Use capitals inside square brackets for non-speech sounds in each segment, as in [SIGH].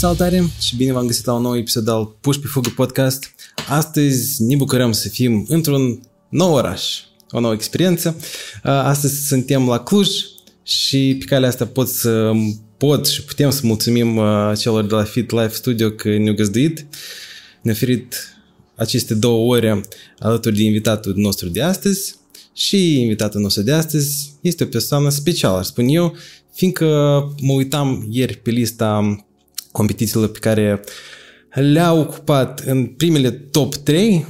Salutare și bine v-am găsit la un nou episod al Puși pe Fugă Podcast. Astăzi ne bucurăm să fim într-un nou oraș, o nouă experiență. Astăzi suntem la Cluj și pe calea asta pot să pot și putem să mulțumim celor de la Fit Life Studio că ne-au găzduit, ne-au oferit aceste două ore alături de invitatul nostru de astăzi și invitatul nostru de astăzi este o persoană specială, spun eu, fiindcă mă uitam ieri pe lista competițiilor pe care le-a ocupat în primele top 3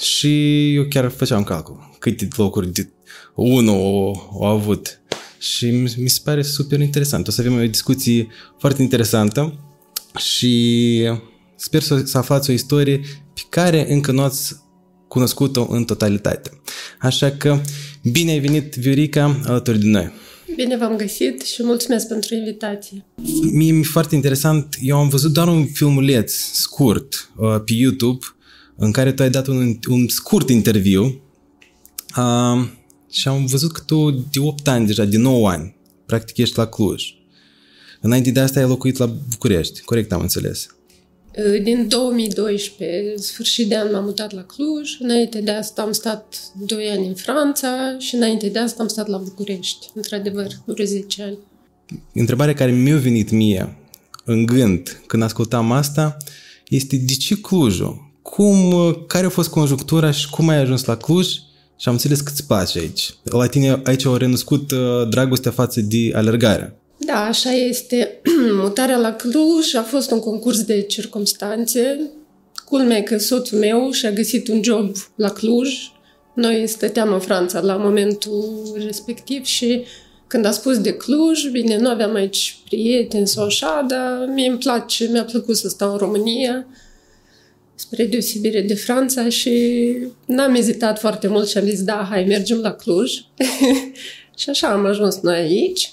și eu chiar făceam calcul câte locuri de 1 au, au avut. Și mi se pare super interesant. O să avem o discuție foarte interesantă și sper să, să aflați o istorie pe care încă nu ați cunoscut-o în totalitate. Așa că bine ai venit, Viorica, alături de noi. Bine v-am găsit și mulțumesc pentru invitație. Mie mi-e foarte interesant, eu am văzut doar un filmuleț scurt uh, pe YouTube în care tu ai dat un, un scurt interviu uh, și am văzut că tu de 8 ani deja, de 9 ani, practic ești la Cluj. Înainte de asta ai locuit la București, corect am înțeles. Uh, din 2012, sfârșit de an, m-am mutat la Cluj. Înainte de asta am stat 2 ani în Franța și înainte de asta am stat la București. Într-adevăr, vreo 10 ani. Întrebarea care mi-a venit mie în gând când ascultam asta este de ce Clujul? Cum, uh, care a fost conjunctura și cum ai ajuns la Cluj și am înțeles că îți place aici. La tine aici au renăscut uh, dragostea față de alergare. Da, așa este. Mutarea la Cluj a fost un concurs de circumstanțe. Culmea că soțul meu și-a găsit un job la Cluj. Noi stăteam în Franța la momentul respectiv și când a spus de Cluj, bine, nu aveam aici prieteni sau așa, dar mie îmi place, mi-a plăcut să stau în România spre deosebire de Franța și n-am ezitat foarte mult și am zis, da, hai, mergem la Cluj. [LAUGHS] și așa am ajuns noi aici.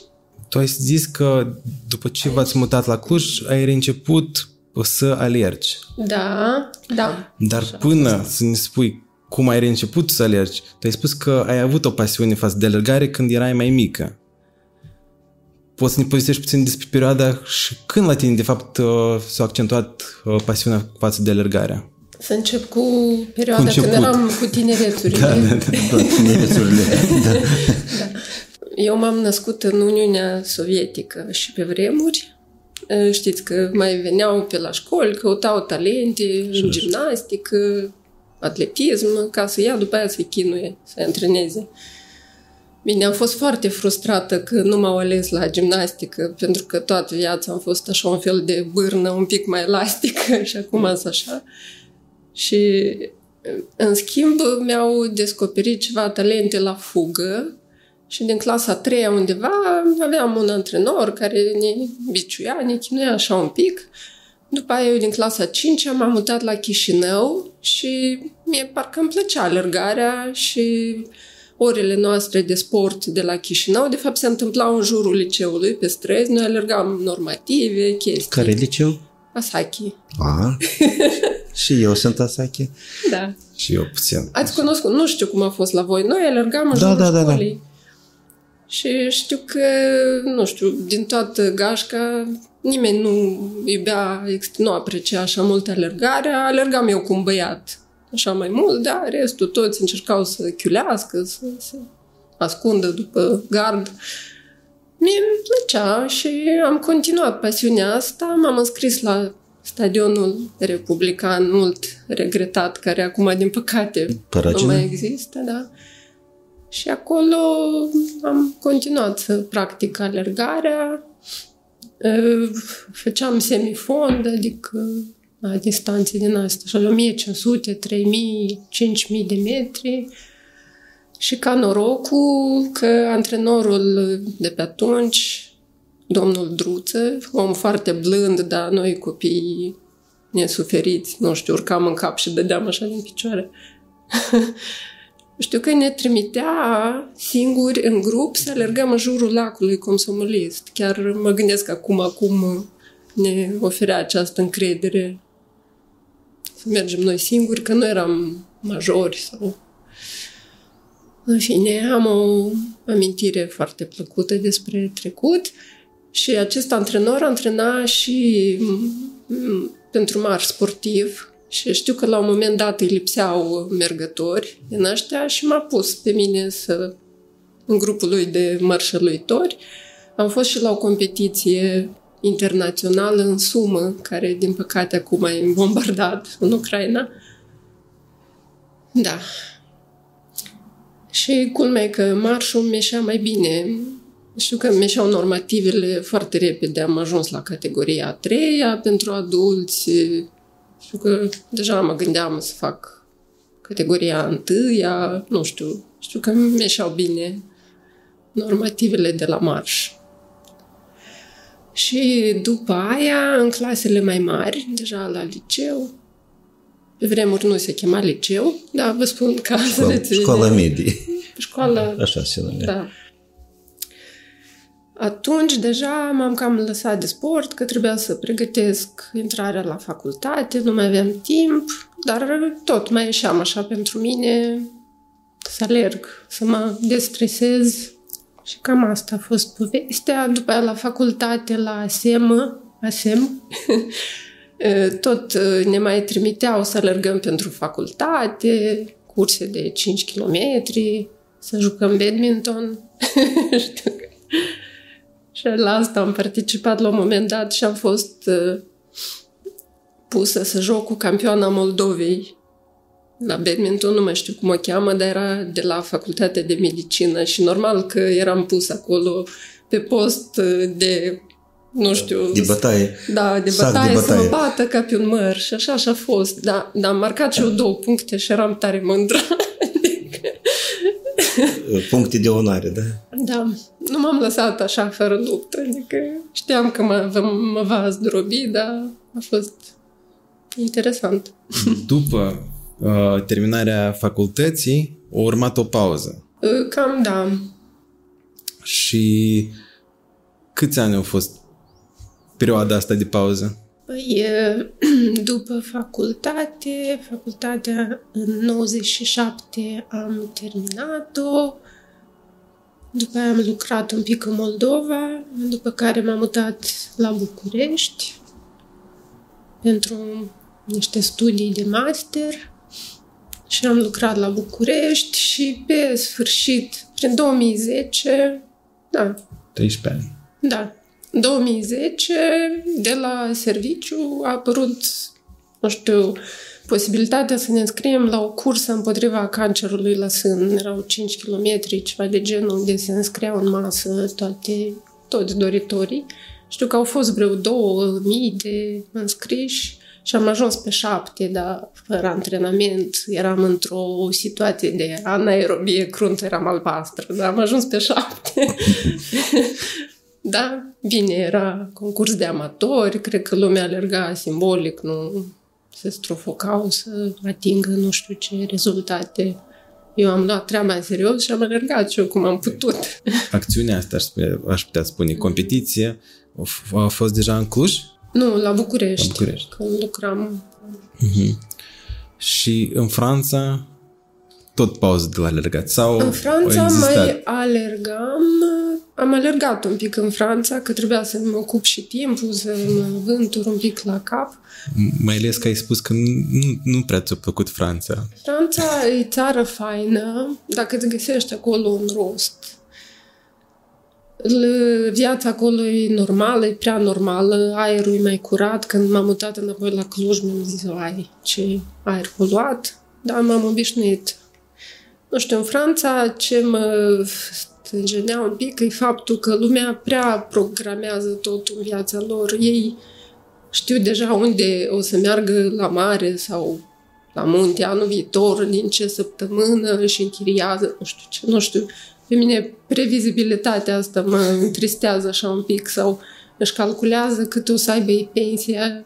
Tu ai zis că după ce v-ați mutat la Cluj, ai reînceput să alergi. Da, da. Dar Așa. până să ne spui cum ai reînceput să alergi, tu ai spus că ai avut o pasiune față de alergare când erai mai mică. Poți să ne povestești puțin despre perioada și când la tine, de fapt, uh, s-a accentuat uh, pasiunea față de alergarea? Să încep cu perioada cu când eram cu tinereturile. [LAUGHS] da, da, da, tinereturile. [LAUGHS] da. da. Eu m-am născut în Uniunea Sovietică și pe vremuri știți că mai veneau pe la școli, căutau talente în gimnastică, atletism, ca să ia după aia să-i chinuie, să antreneze. Bine, am fost foarte frustrată că nu m-au ales la gimnastică, pentru că toată viața am fost așa un fel de bârnă un pic mai elastică [LAUGHS] și acum sunt așa. Și, în schimb, mi-au descoperit ceva talente la fugă, și din clasa 3 undeva aveam un antrenor care ne biciuia, ne chinuia așa un pic. După aia eu din clasa 5 m-am mutat la Chișinău și mie parcă îmi plăcea alergarea și orele noastre de sport de la Chișinău, de fapt, se întâmplau în jurul liceului, pe străzi. Noi alergam normative, chestii. Care liceu? Asachi. A, [LAUGHS] și eu sunt Asachi. Da. Și eu puțin. Ați cunoscut, nu știu cum a fost la voi. Noi alergam în da, jurul da, da, școlii. Da. Și știu că, nu știu, din toată gașca, nimeni nu iubea, nu aprecia așa mult alergarea. Alergam eu cu un băiat așa mai mult, dar restul toți încercau să chiulească, să se ascundă după gard. Mie îmi plăcea și am continuat pasiunea asta. M-am înscris la stadionul republican, mult regretat, care acum, din păcate, Paragina? nu mai există, da. Și acolo am continuat să practic alergarea. Făceam semifond, adică la distanțe din astea, așa, 1500, 3000, 5000 de metri. Și ca norocul că antrenorul de pe atunci, domnul Druță, om foarte blând, dar noi copiii nesuferiți, nu știu, urcam în cap și dădeam așa din picioare. [LAUGHS] Știu că ne trimitea singuri în grup să alergăm în jurul lacului Comsomolist. Chiar mă gândesc acum cum ne oferea această încredere să mergem noi singuri, că nu eram majori sau... În fine, am o amintire foarte plăcută despre trecut și acest antrenor antrena și m, pentru marș sportiv și știu că la un moment dat îi lipseau mergători din ăștia și m-a pus pe mine să în grupul lui de marșăluitori. Am fost și la o competiție internațională în sumă, care din păcate acum e bombardat în Ucraina. Da. Și culmea e că marșul mi mai bine. Știu că mi normativele foarte repede. Am ajuns la categoria a treia pentru adulți. Știu că deja mă gândeam să fac categoria a întâia, nu știu. Știu că mi bine normativele de la marș. Și după aia, în clasele mai mari, deja la liceu, pe vremuri nu se chema liceu, dar vă spun că Școala, școala medie. Școala... Așa se numea. Da. Atunci deja m-am cam lăsat de sport, că trebuia să pregătesc intrarea la facultate, nu mai aveam timp, dar tot mai ieșeam așa pentru mine să alerg, să mă destresez și cam asta a fost povestea. După aia la facultate, la ASEM, ASEM [LAUGHS] tot ne mai trimiteau să alergăm pentru facultate, curse de 5 km, să jucăm badminton. [LAUGHS] Știu că... Și la asta am participat la un moment dat și am fost pusă să joc cu campioana Moldovei la badminton, nu mai știu cum o cheamă, dar era de la facultatea de medicină și normal că eram pus acolo pe post de nu știu... De bătaie. Da, de bătaie, de bătaie, să mă bată ca pe un măr și așa și a fost. Da, dar am marcat și eu două puncte și eram tare mândră. [LAUGHS] [LAUGHS] Puncte de onoare, da? Da. Nu m-am lăsat așa fără luptă. Adică știam că mă, mă va zdrobi, dar a fost interesant. După uh, terminarea facultății, a urmat o pauză. Uh, cam da. Și câți ani au fost perioada asta de pauză? Păi, [CLEARS THROAT] după facultate, facultatea în 97 am terminat-o, după aia am lucrat un pic în Moldova, după care m-am mutat la București pentru niște studii de master și am lucrat la București și pe sfârșit, prin 2010, da. 13 ani. Da. 2010, de la serviciu, a apărut, nu știu, posibilitatea să ne înscriem la o cursă împotriva cancerului la sân. Erau 5 km, ceva de genul, unde se înscriau în masă toate, toți doritorii. Știu că au fost vreo 2000 de înscriși și am ajuns pe șapte, dar fără antrenament. Eram într-o situație de anaerobie cruntă, eram albastră, dar am ajuns pe șapte. [LAUGHS] da, bine, era concurs de amatori, cred că lumea alerga simbolic, nu se strofocau să atingă nu știu ce rezultate. Eu am luat treaba în serios și am alergat și eu cum am putut. Acțiunea asta, aș, aș putea spune, competiție, a fost deja în Cluj? Nu, la București. La București. Când lucram. Uh-huh. Și în Franța, tot pauză de la alergat? Sau în Franța mai alergam, am alergat un pic în Franța, că trebuia să mă ocup și timpul, să mă vântur un pic la cap. Mai ales că ai spus că nu, nu prea ți-a plăcut Franța. Franța e țară faină, dacă îți găsești acolo un rost viața acolo e normală, e prea normală, aerul e mai curat. Când m-am mutat înapoi la Cluj, mi-am zis, ai, ce aer poluat, dar m-am obișnuit. Nu știu, în Franța ce mă stângenea un pic e faptul că lumea prea programează tot în viața lor. Ei știu deja unde o să meargă la mare sau la munte anul viitor, din ce săptămână și închiriază, nu știu ce, nu știu pe mine previzibilitatea asta mă întristează așa un pic sau își calculează cât o să aibă ei pensia.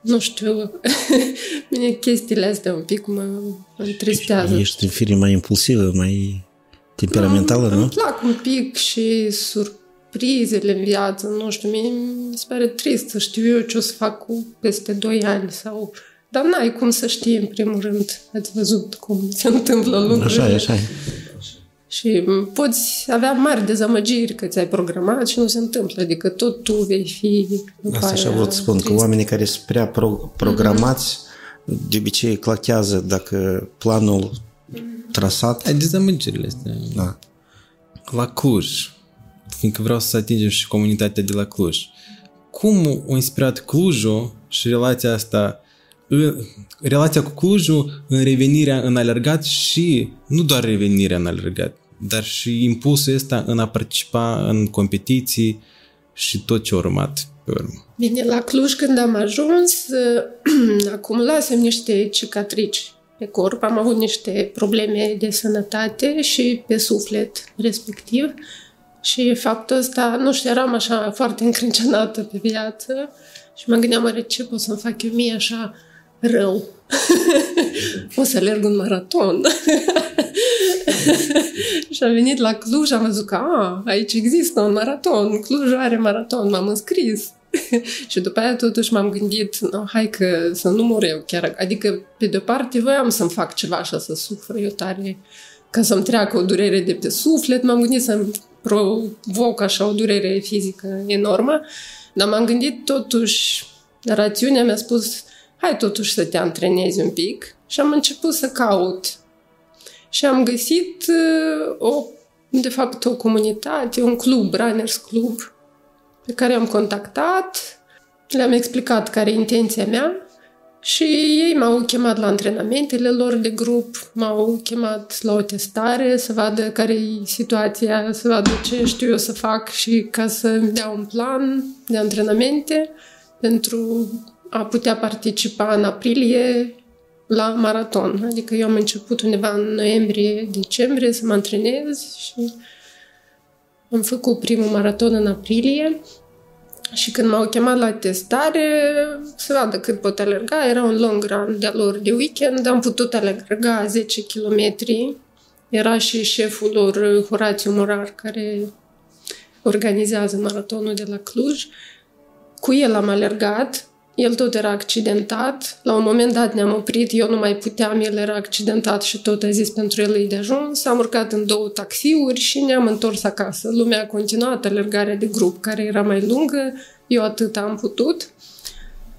Nu știu, [LAUGHS] mine chestiile astea un pic mă întristează. Ești în fire mai impulsivă, mai temperamentală, nu? Îmi plac un pic și surprizele în viață, nu știu, mie mi se pare trist să știu eu ce o să fac cu peste 2 ani sau... Dar n-ai cum să știi, în primul rând. Ați văzut cum se întâmplă lucrurile. Așa e, așa e. Și poți avea mari dezamăgiri că ți-ai programat și nu se întâmplă, adică tot tu vei fi după Asta așa aia vreau să spun, că trist. oamenii care sunt prea pro- programați, de obicei clachează dacă planul trasat, Ai dezamăgirile astea. da. La Cluj, fiindcă vreau să atingem și comunitatea de la Cluj. Cum a inspirat Clujul și relația asta în, relația cu Clujul în revenirea în alergat și nu doar revenirea în alergat, dar și impulsul ăsta în a participa în competiții și tot ce a urmat pe urmă. Bine, la Cluj când am ajuns, [CLEARS THROAT] acumulasem niște cicatrici pe corp, am avut niște probleme de sănătate și pe suflet respectiv. Și faptul ăsta, nu știu, eram așa foarte încrâncenată pe viață și mă gândeam, oare ce pot să-mi fac eu mie așa rău? [LAUGHS] o să alerg un maraton. [LAUGHS] și am venit la Cluj, am văzut că a, aici există un maraton, Cluj are maraton, m-am înscris. [LAUGHS] și după aia totuși m-am gândit, no, hai că să nu mor eu chiar. Adică, pe de-o parte, voiam să-mi fac ceva așa să sufăr eu tare, ca să-mi treacă o durere de pe suflet. M-am gândit să-mi provoc așa o durere fizică enormă, dar m-am gândit totuși, rațiunea mi-a spus, hai totuși să te antrenezi un pic. Și am început să caut. Și am găsit uh, o, de fapt, o comunitate, un club, Runners Club, pe care am contactat, le-am explicat care e intenția mea. Și ei m-au chemat la antrenamentele lor de grup, m-au chemat la o testare să vadă care e situația, să vadă ce știu eu să fac și ca să-mi dea un plan de antrenamente pentru a putea participa în aprilie la maraton. Adică eu am început undeva în noiembrie-decembrie să mă antrenez și am făcut primul maraton în aprilie și când m-au chemat la testare, să vadă cât pot alerga, era un long run de lor de weekend, am putut alerga 10 km. Era și șeful lor, Horațiu Morar, care organizează maratonul de la Cluj. Cu el am alergat, el tot era accidentat. La un moment dat ne-am oprit, eu nu mai puteam, el era accidentat și tot a zis pentru el e de ajuns. Am urcat în două taxiuri și ne-am întors acasă. Lumea a continuat alergarea de grup, care era mai lungă. Eu atât am putut.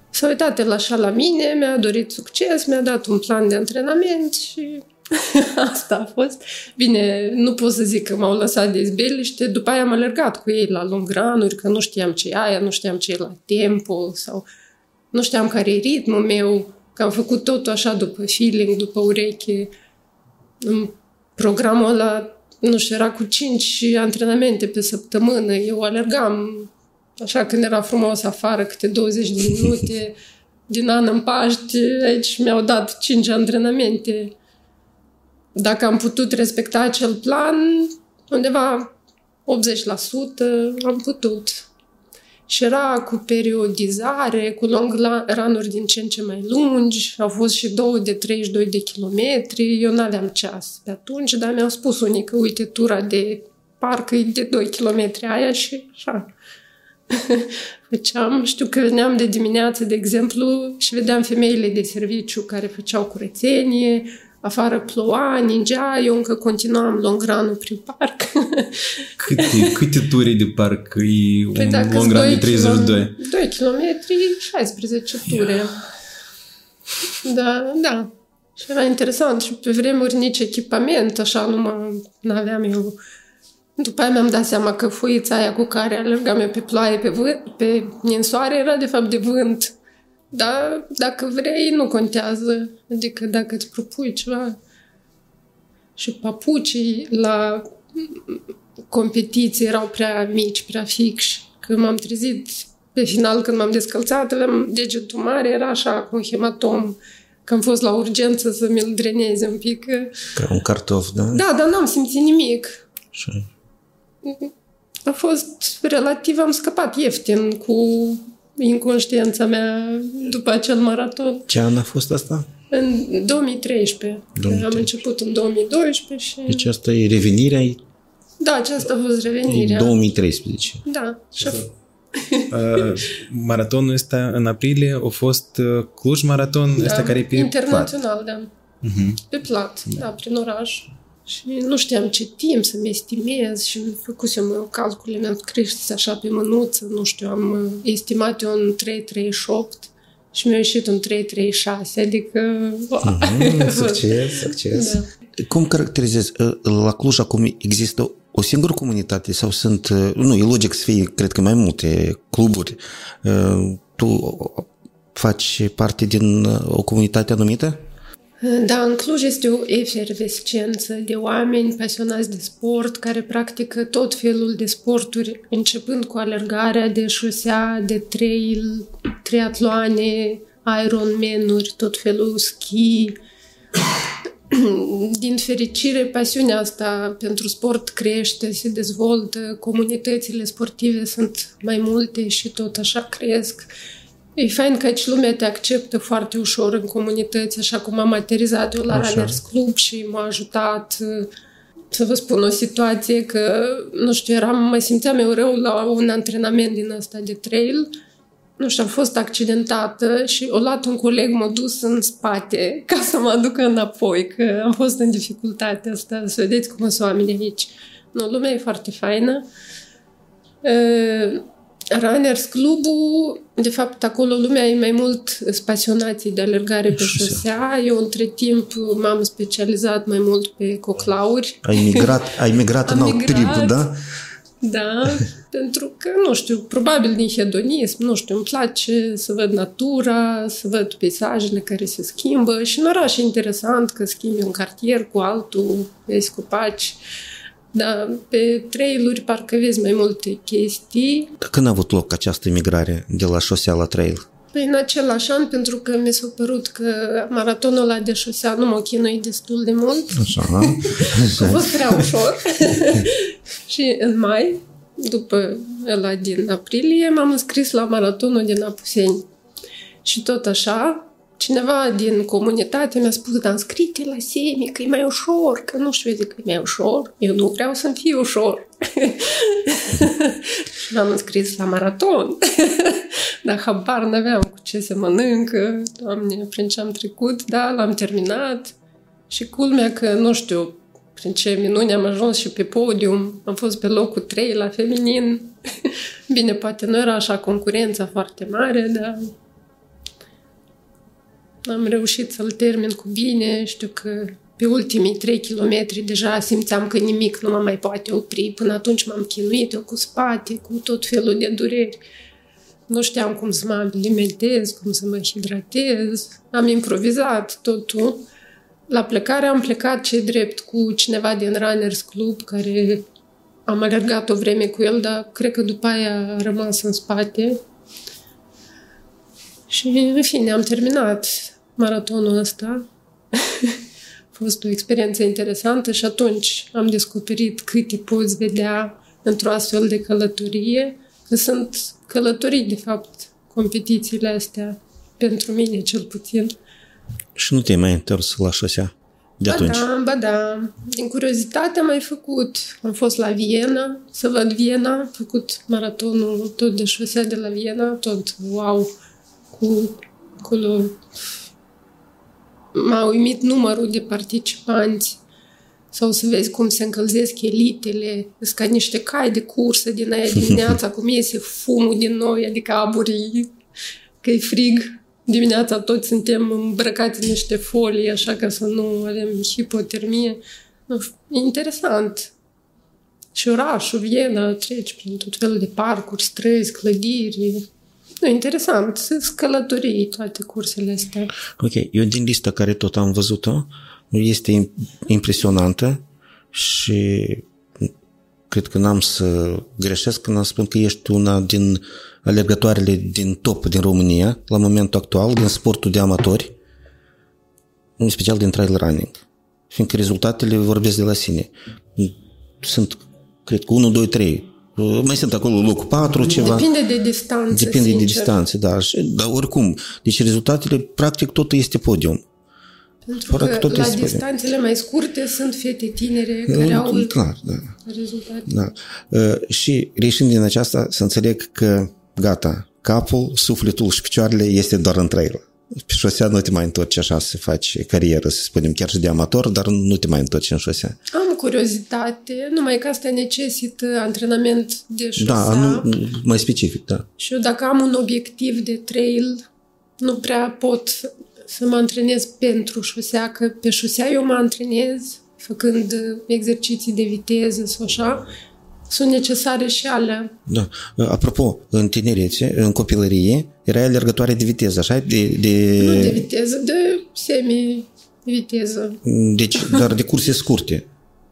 S-a uitat el așa la mine, mi-a dorit succes, mi-a dat un plan de antrenament și [LAUGHS] asta a fost. Bine, nu pot să zic că m-au lăsat de izbeliște, după aia am alergat cu ei la lungranuri, că nu știam ce e aia, nu știam ce e la tempo sau nu știam care e ritmul meu, că am făcut totul așa după feeling, după ureche. În programul ăla, nu știu, era cu cinci antrenamente pe săptămână. Eu alergam așa când era frumos afară, câte 20 de minute, din an în Paști, aici mi-au dat cinci antrenamente. Dacă am putut respecta acel plan, undeva 80% am putut. Și era cu periodizare, cu long run din ce în ce mai lungi, au fost și două de 32 de kilometri, eu n-aveam ceas pe atunci, dar mi-au spus unii că uite, tura de parcă e de 2 km aia și așa. [LAUGHS] Făceam, știu că veneam de dimineață, de exemplu, și vedeam femeile de serviciu care făceau curățenie, afară ploua, ningea, eu încă continuam long run prin parc. [LAUGHS] Câte, câte ture de parc e un Păi dacă long run de 32? 2 km, 16 ture. Da, da. Și era interesant și pe vremuri nici echipament, așa nu mă aveam eu. După aia mi-am dat seama că foița aia cu care alergam eu pe ploaie, pe, vânt, pe ninsoare, era de fapt de vânt. Dar dacă vrei, nu contează. Adică dacă îți propui ceva. Și papucii la competiții erau prea mici, prea fixi. Când m-am trezit pe final, când m-am descălțat, aveam degetul mare, era așa, cu un hematom. Că am fost la urgență să mi-l dreneze un pic. Ca un cartof, da? Da, dar n-am simțit nimic. Și... A fost relativ, am scăpat ieftin cu inconștiența mea după acel maraton. Ce an a fost asta? În 2013. 2013. Am început în 2012 și... Deci asta e revenirea, e Da, aceasta a fost revenirea. 2013. Da. Și a [LAUGHS] Uh, maratonul ăsta în aprilie a fost uh, Cluj Maraton, da, ăsta care e pe plat. Internațional, da. Mhm. Pe plat, da, prin oraș. Și nu știam ce timp să-mi estimez și făcusem eu calcule, mi-am scris așa pe mânuță, nu știu, am uh, estimat eu în 338 și mi-a ieșit un 336, adică... Mm, succes, [LAUGHS] succes. Da. Cum caracterizezi? Uh, la Cluj acum există o singură comunitate sau sunt... Uh, nu, e logic să fie, cred că mai multe cluburi. Tu faci parte din o comunitate anumită? Da, în Cluj este o efervescență de oameni pasionați de sport care practică tot felul de sporturi, începând cu alergarea de șosea, de trail, triatloane, Ironman-uri, tot felul ski. Din fericire, pasiunea asta pentru sport crește, se dezvoltă, comunitățile sportive sunt mai multe și tot așa cresc. E fain că aici lumea te acceptă foarte ușor în comunități, așa cum am aterizat eu la așa. Runners Club și m-a ajutat uh, să vă spun o situație că, nu știu, eram, mă simțeam eu rău la un antrenament din ăsta de trail. Nu știu, am fost accidentată și o luat un coleg, m-a dus în spate ca să mă aducă înapoi, că am fost în dificultate asta. Să vedeți cum sunt oamenii aici. Nu, lumea e foarte faină. Uh, Runners Clubul, de fapt, acolo lumea e mai mult spasionații de alergare pe șosea. Eu, între timp, m-am specializat mai mult pe coclauri. Ai migrat, [LAUGHS] ai migrat în alt trib, da? Da, pentru că, nu știu, probabil din hedonism, nu știu, îmi place să văd natura, să văd peisajele care se schimbă și în oraș e interesant că schimbi un cartier cu altul, vezi copaci. Uh, da, pe trailuri parcă vezi mai multe chestii. Când a avut loc această migrare de la șosea la trail? Păi în același an, pentru că mi s-a părut că maratonul ăla de șosea nu mă chinui destul de mult. Așa. Așa. [LAUGHS] a fost prea ușor. [LAUGHS] și în mai, după ăla din aprilie, m-am înscris la maratonul din Apuseni. Și tot așa, cineva din comunitate mi-a spus, dar înscrie la semi, că e mai ușor, că nu știu, zic că e mai ușor. Eu nu vreau să-mi fie ușor. [LAUGHS] și m-am înscris la maraton. [LAUGHS] dar habar n-aveam cu ce se mănâncă, doamne, prin ce am trecut, da, l-am terminat. Și culmea că, nu știu, prin ce minuni am ajuns și pe podium, am fost pe locul 3 la feminin. [LAUGHS] Bine, poate nu era așa concurența foarte mare, dar am reușit să-l termin cu bine, știu că pe ultimii 3 km deja simțeam că nimic nu mă mai poate opri. Până atunci m-am chinuit eu cu spate, cu tot felul de dureri. Nu știam cum să mă alimentez, cum să mă hidratez. Am improvizat totul. La plecare am plecat ce drept cu cineva din Runners Club care am alergat o vreme cu el, dar cred că după aia a rămas în spate. Și, în fine, am terminat maratonul ăsta. a fost o experiență interesantă și atunci am descoperit câte poți vedea într-o astfel de călătorie, că sunt călătorii, de fapt, competițiile astea, pentru mine cel puțin. Și nu te-ai mai întors la șosea de ba atunci? Da, ba da. Din curiozitate am mai făcut. Am fost la Viena să văd Viena, am făcut maratonul tot de șosea de la Viena, tot wow, cu acolo m-a uimit numărul de participanți sau să vezi cum se încălzesc elitele, sunt ca niște cai de cursă din aia [LAUGHS] dimineața, cum iese fumul din noi, adică aburii, că e frig. Dimineața toți suntem îmbrăcați în niște folii, așa ca să nu avem hipotermie. Nu știu, e interesant. Și orașul, Viena, treci prin tot felul de parcuri, străzi, clădiri, nu, interesant. Sunt călătorii toate cursele astea. Ok. Eu din lista care tot am văzut-o, este impresionantă și cred că n-am să greșesc când am spun că ești una din alergătoarele din top din România, la momentul actual, din sportul de amatori, în special din trail running. Fiindcă rezultatele vorbesc de la sine. Sunt, cred că 1, 2, 3 mai sunt acolo locul 4, ceva. Depinde de distanță, Depinde sincer. de distanță, da. Dar oricum, deci rezultatele, practic, tot este podium. Pentru că tot la distanțele mai scurte sunt fete tinere care au clar, da. rezultate. Da. Uh, și reșind din aceasta, să înțeleg că, gata, capul, sufletul și picioarele este doar în trail. pe șosea nu te mai întorci așa să faci carieră, să spunem, chiar și de amator, dar nu te mai întorci în șosea. Am curiozitate, numai că asta necesită antrenament de șosea. Da, nu, mai specific, da. Și eu dacă am un obiectiv de trail, nu prea pot să mă antrenez pentru șosea, că pe șosea eu mă antrenez făcând exerciții de viteză sau așa, sunt necesare și alea. Da. Apropo, în tinerețe, în copilărie, era alergătoare de viteză, așa? De, de... Nu de viteză, de semi-viteză. Deci, dar de curse scurte.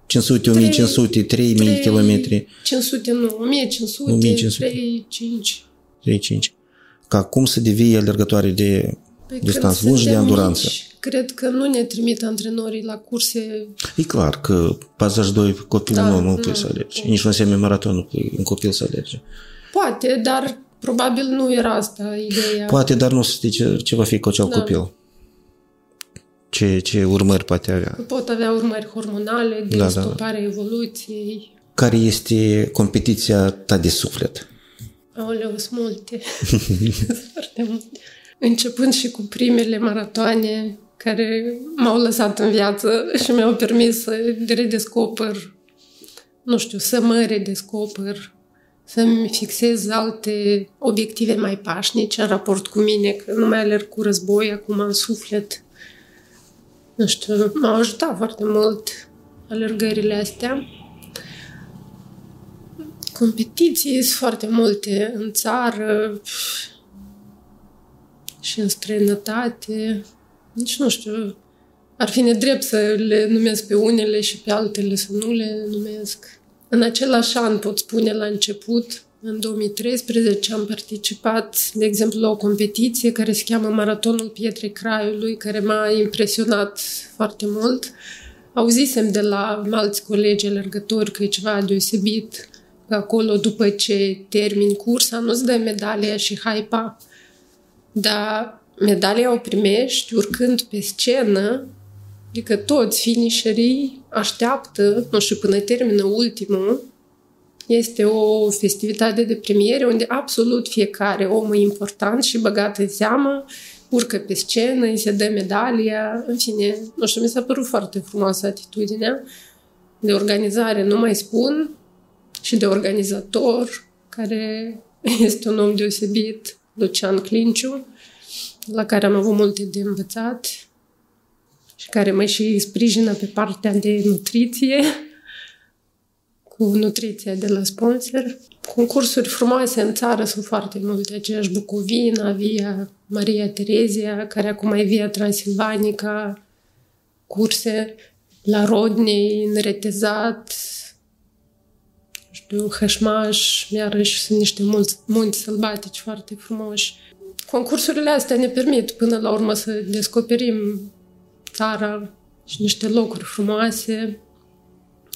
500, 1500, 3000 km. 500 nu, 1500, 1500. 35. 35. Ca cum să devii alergătoare de păi distanță lungă de anduranță? Mici, cred că nu ne trimit antrenorii la curse... E clar că 42 copil da, nu, nu poți să alergi. Nici nu înseamnă maraton, nu un copil să alerge. Poate, dar probabil nu era asta ideea. Poate, dar nu știi ce, ce va fi cu acel da. copil. Ce, ce urmări poate avea. Pot avea urmări hormonale, de da, stoparea da. evoluției. Care este competiția ta de suflet? Aoleu, sunt multe. [LAUGHS] foarte multe. Începând și cu primele maratoane care m-au lăsat în viață și mi-au permis să redescoper, nu știu, să mă redescoper, să-mi fixez alte obiective mai pașnice în raport cu mine, că nu mai alerg cu război acum în suflet. Nu știu, m-au ajutat foarte mult alergările astea. Competiții sunt foarte multe în țară și în străinătate nici nu știu, ar fi nedrept să le numesc pe unele și pe altele să nu le numesc. În același an, pot spune la început, în 2013 am participat, de exemplu, la o competiție care se cheamă Maratonul Pietrei Craiului, care m-a impresionat foarte mult. Auzisem de la alți colegi alergători că e ceva deosebit, că acolo, după ce termin cursa, nu-ți dă medalia și hypa, dar medalia o primești urcând pe scenă, adică toți finisherii așteaptă, nu știu, până termină ultimul, este o festivitate de premiere unde absolut fiecare om e important și băgat în seamă, urcă pe scenă, îi se dă medalia, în fine, nu știu, mi s-a părut foarte frumoasă atitudinea de organizare, nu mai spun, și de organizator, care [LAUGHS] este un om deosebit, Lucian Clinciu, la care am avut multe de învățat și care mă și sprijină pe partea de nutriție cu nutriția de la sponsor. Concursuri frumoase în țară sunt foarte multe, aceeași Bucovina, Via Maria Terezia, care acum e Via Transilvanica, curse la Rodney, în Retezat, știu, Hășmaș, iarăși sunt niște munți, munți sălbatici foarte frumoși concursurile astea ne permit până la urmă să descoperim țara și niște locuri frumoase.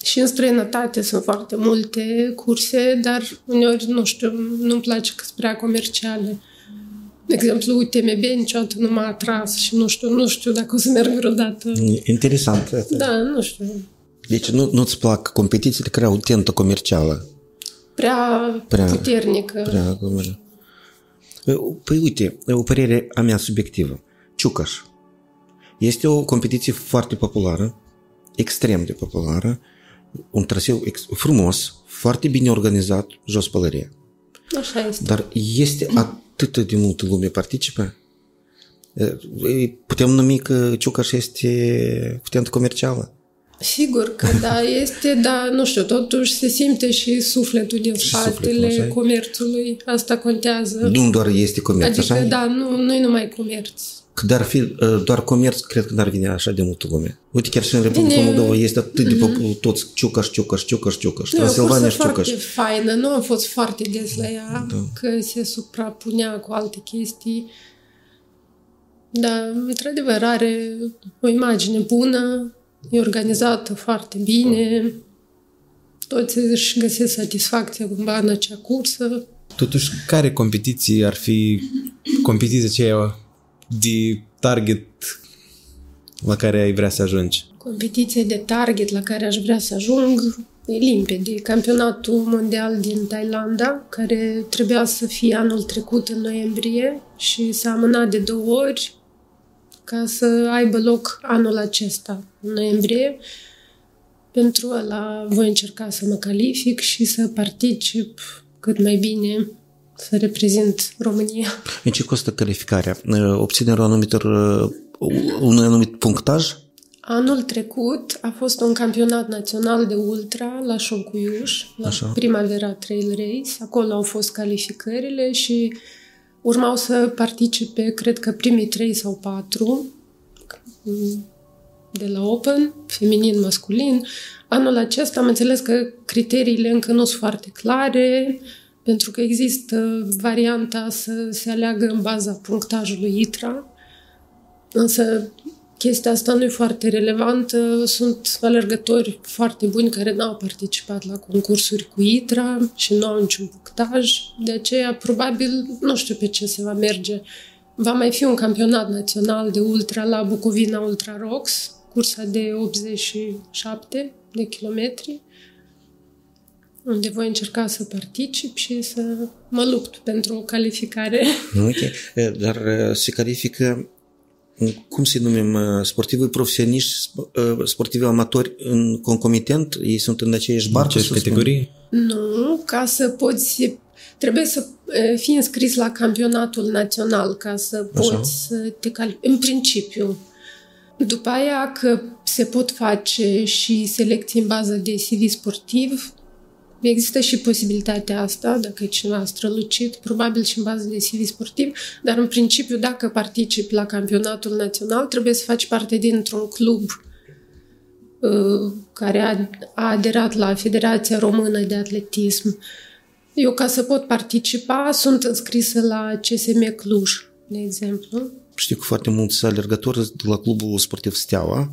Și în străinătate sunt foarte multe curse, dar uneori, nu știu, nu-mi place că sunt prea comerciale. De exemplu, UTMB niciodată nu m-a atras și nu știu, nu știu dacă o să merg vreodată. Interesant. Da, nu știu. Deci nu, nu-ți plac competițiile care au tentă comercială? Prea, prea puternică. Prea comercială. Păi uite, o părere a mea subiectivă. Ciucaș. Este o competiție foarte populară, extrem de populară, un traseu ex- frumos, foarte bine organizat, jos pălăria. Așa este. Dar este atât de multă lume participă? Putem numi că Ciucaș este putent comercială? Sigur că da, este, dar nu știu, totuși se simte și sufletul din și spatele sufletul, comerțului. Asta contează. Nu doar este comerț, adică, așa? da, nu, nu e numai comerț. Că dar fi ă, doar comerț, cred că n-ar vine așa de multă lume. Uite, chiar și în Republica Bine, Moldova este atât de mm-hmm. toți ciucaș, ciucaș, ciucaș, ciucaș. Nu, Transilvania și ciucaș. foarte faină, nu am fost foarte des la ea, da. că se suprapunea cu alte chestii. Dar, într-adevăr, are o imagine bună, e organizată foarte bine, toți își găsesc satisfacția cumva în acea cursă. Totuși, care competiții ar fi competiția aceea de target la care ai vrea să ajungi? Competiția de target la care aș vrea să ajung e limpede. Campionatul mondial din Thailanda, care trebuia să fie anul trecut în noiembrie și s-a amânat de două ori ca să aibă loc anul acesta, în noiembrie. Pentru ăla voi încerca să mă calific și să particip cât mai bine să reprezint România. În ce costă calificarea? Obținerea un anumit, un anumit punctaj? Anul trecut a fost un campionat național de ultra la Șoncuiuș, la Așa. Primavera Trail Race. Acolo au fost calificările și urmau să participe, cred că primii trei sau patru de la Open, feminin, masculin. Anul acesta am înțeles că criteriile încă nu sunt foarte clare, pentru că există varianta să se aleagă în baza punctajului ITRA, însă chestia asta nu e foarte relevantă. Sunt alergători foarte buni care n-au participat la concursuri cu ITRA și nu au niciun punctaj. De aceea, probabil, nu știu pe ce se va merge. Va mai fi un campionat național de ultra la Bucovina Ultra Rocks, cursa de 87 de kilometri, unde voi încerca să particip și să mă lupt pentru o calificare. [LAUGHS] Ok, dar se califică cum se numim, sportivi profesioniști, sportivi amatori în concomitent? Ei sunt în aceeași barcă? În categorii? Nu, ca să poți trebuie să fii înscris la campionatul național ca să poți Așa. să te califici. În principiu. După aia că se pot face și selecții în bază de CV sportiv, Există și posibilitatea asta, dacă e cineva strălucit, probabil și în bază de CV sportiv, dar în principiu, dacă participi la campionatul național, trebuie să faci parte dintr-un club uh, care a, a aderat la Federația Română de Atletism. Eu, ca să pot participa, sunt înscrisă la CSM Cluj, de exemplu. Știu că foarte mulți alergători de la clubul sportiv Steaua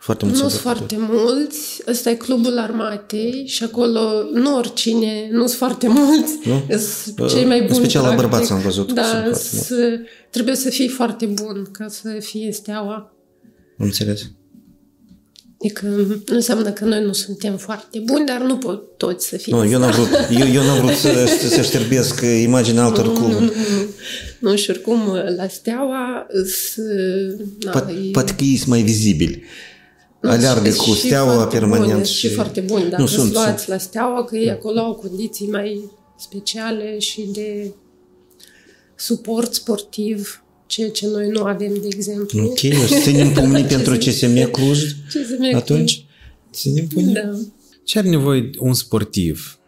foarte mulți Nu sunt foarte mulți. Ăsta e clubul armatei și acolo nu oricine, nu sunt foarte mulți. Nu? Sunt cei mai buni. În special la bărbați am văzut. Da, trebuie să fii foarte bun ca să fie steaua. Am înțeles. Adică nu înseamnă că noi nu suntem foarte buni, dar nu pot toți să fie. Nu, eu n-am vrut, eu, eu n-am vrut să, [LAUGHS] să șterbesc imaginea altor nu, cluburi. Nu, nu, nu. nu, și oricum la Steaua... Poate, poate că ei sunt mai vizibili aleargă cu steaua permanent. Buni, și... și foarte buni. Dacă nu, sunt, luați sunt. la steaua, că ei acolo au condiții mai speciale și de suport sportiv, ceea ce noi nu avem, de exemplu. Ok, o să ținem [LAUGHS] pumnii pentru CSM Cluj CSM atunci? Ținem pumnii? Da. Ce are nevoie un sportiv,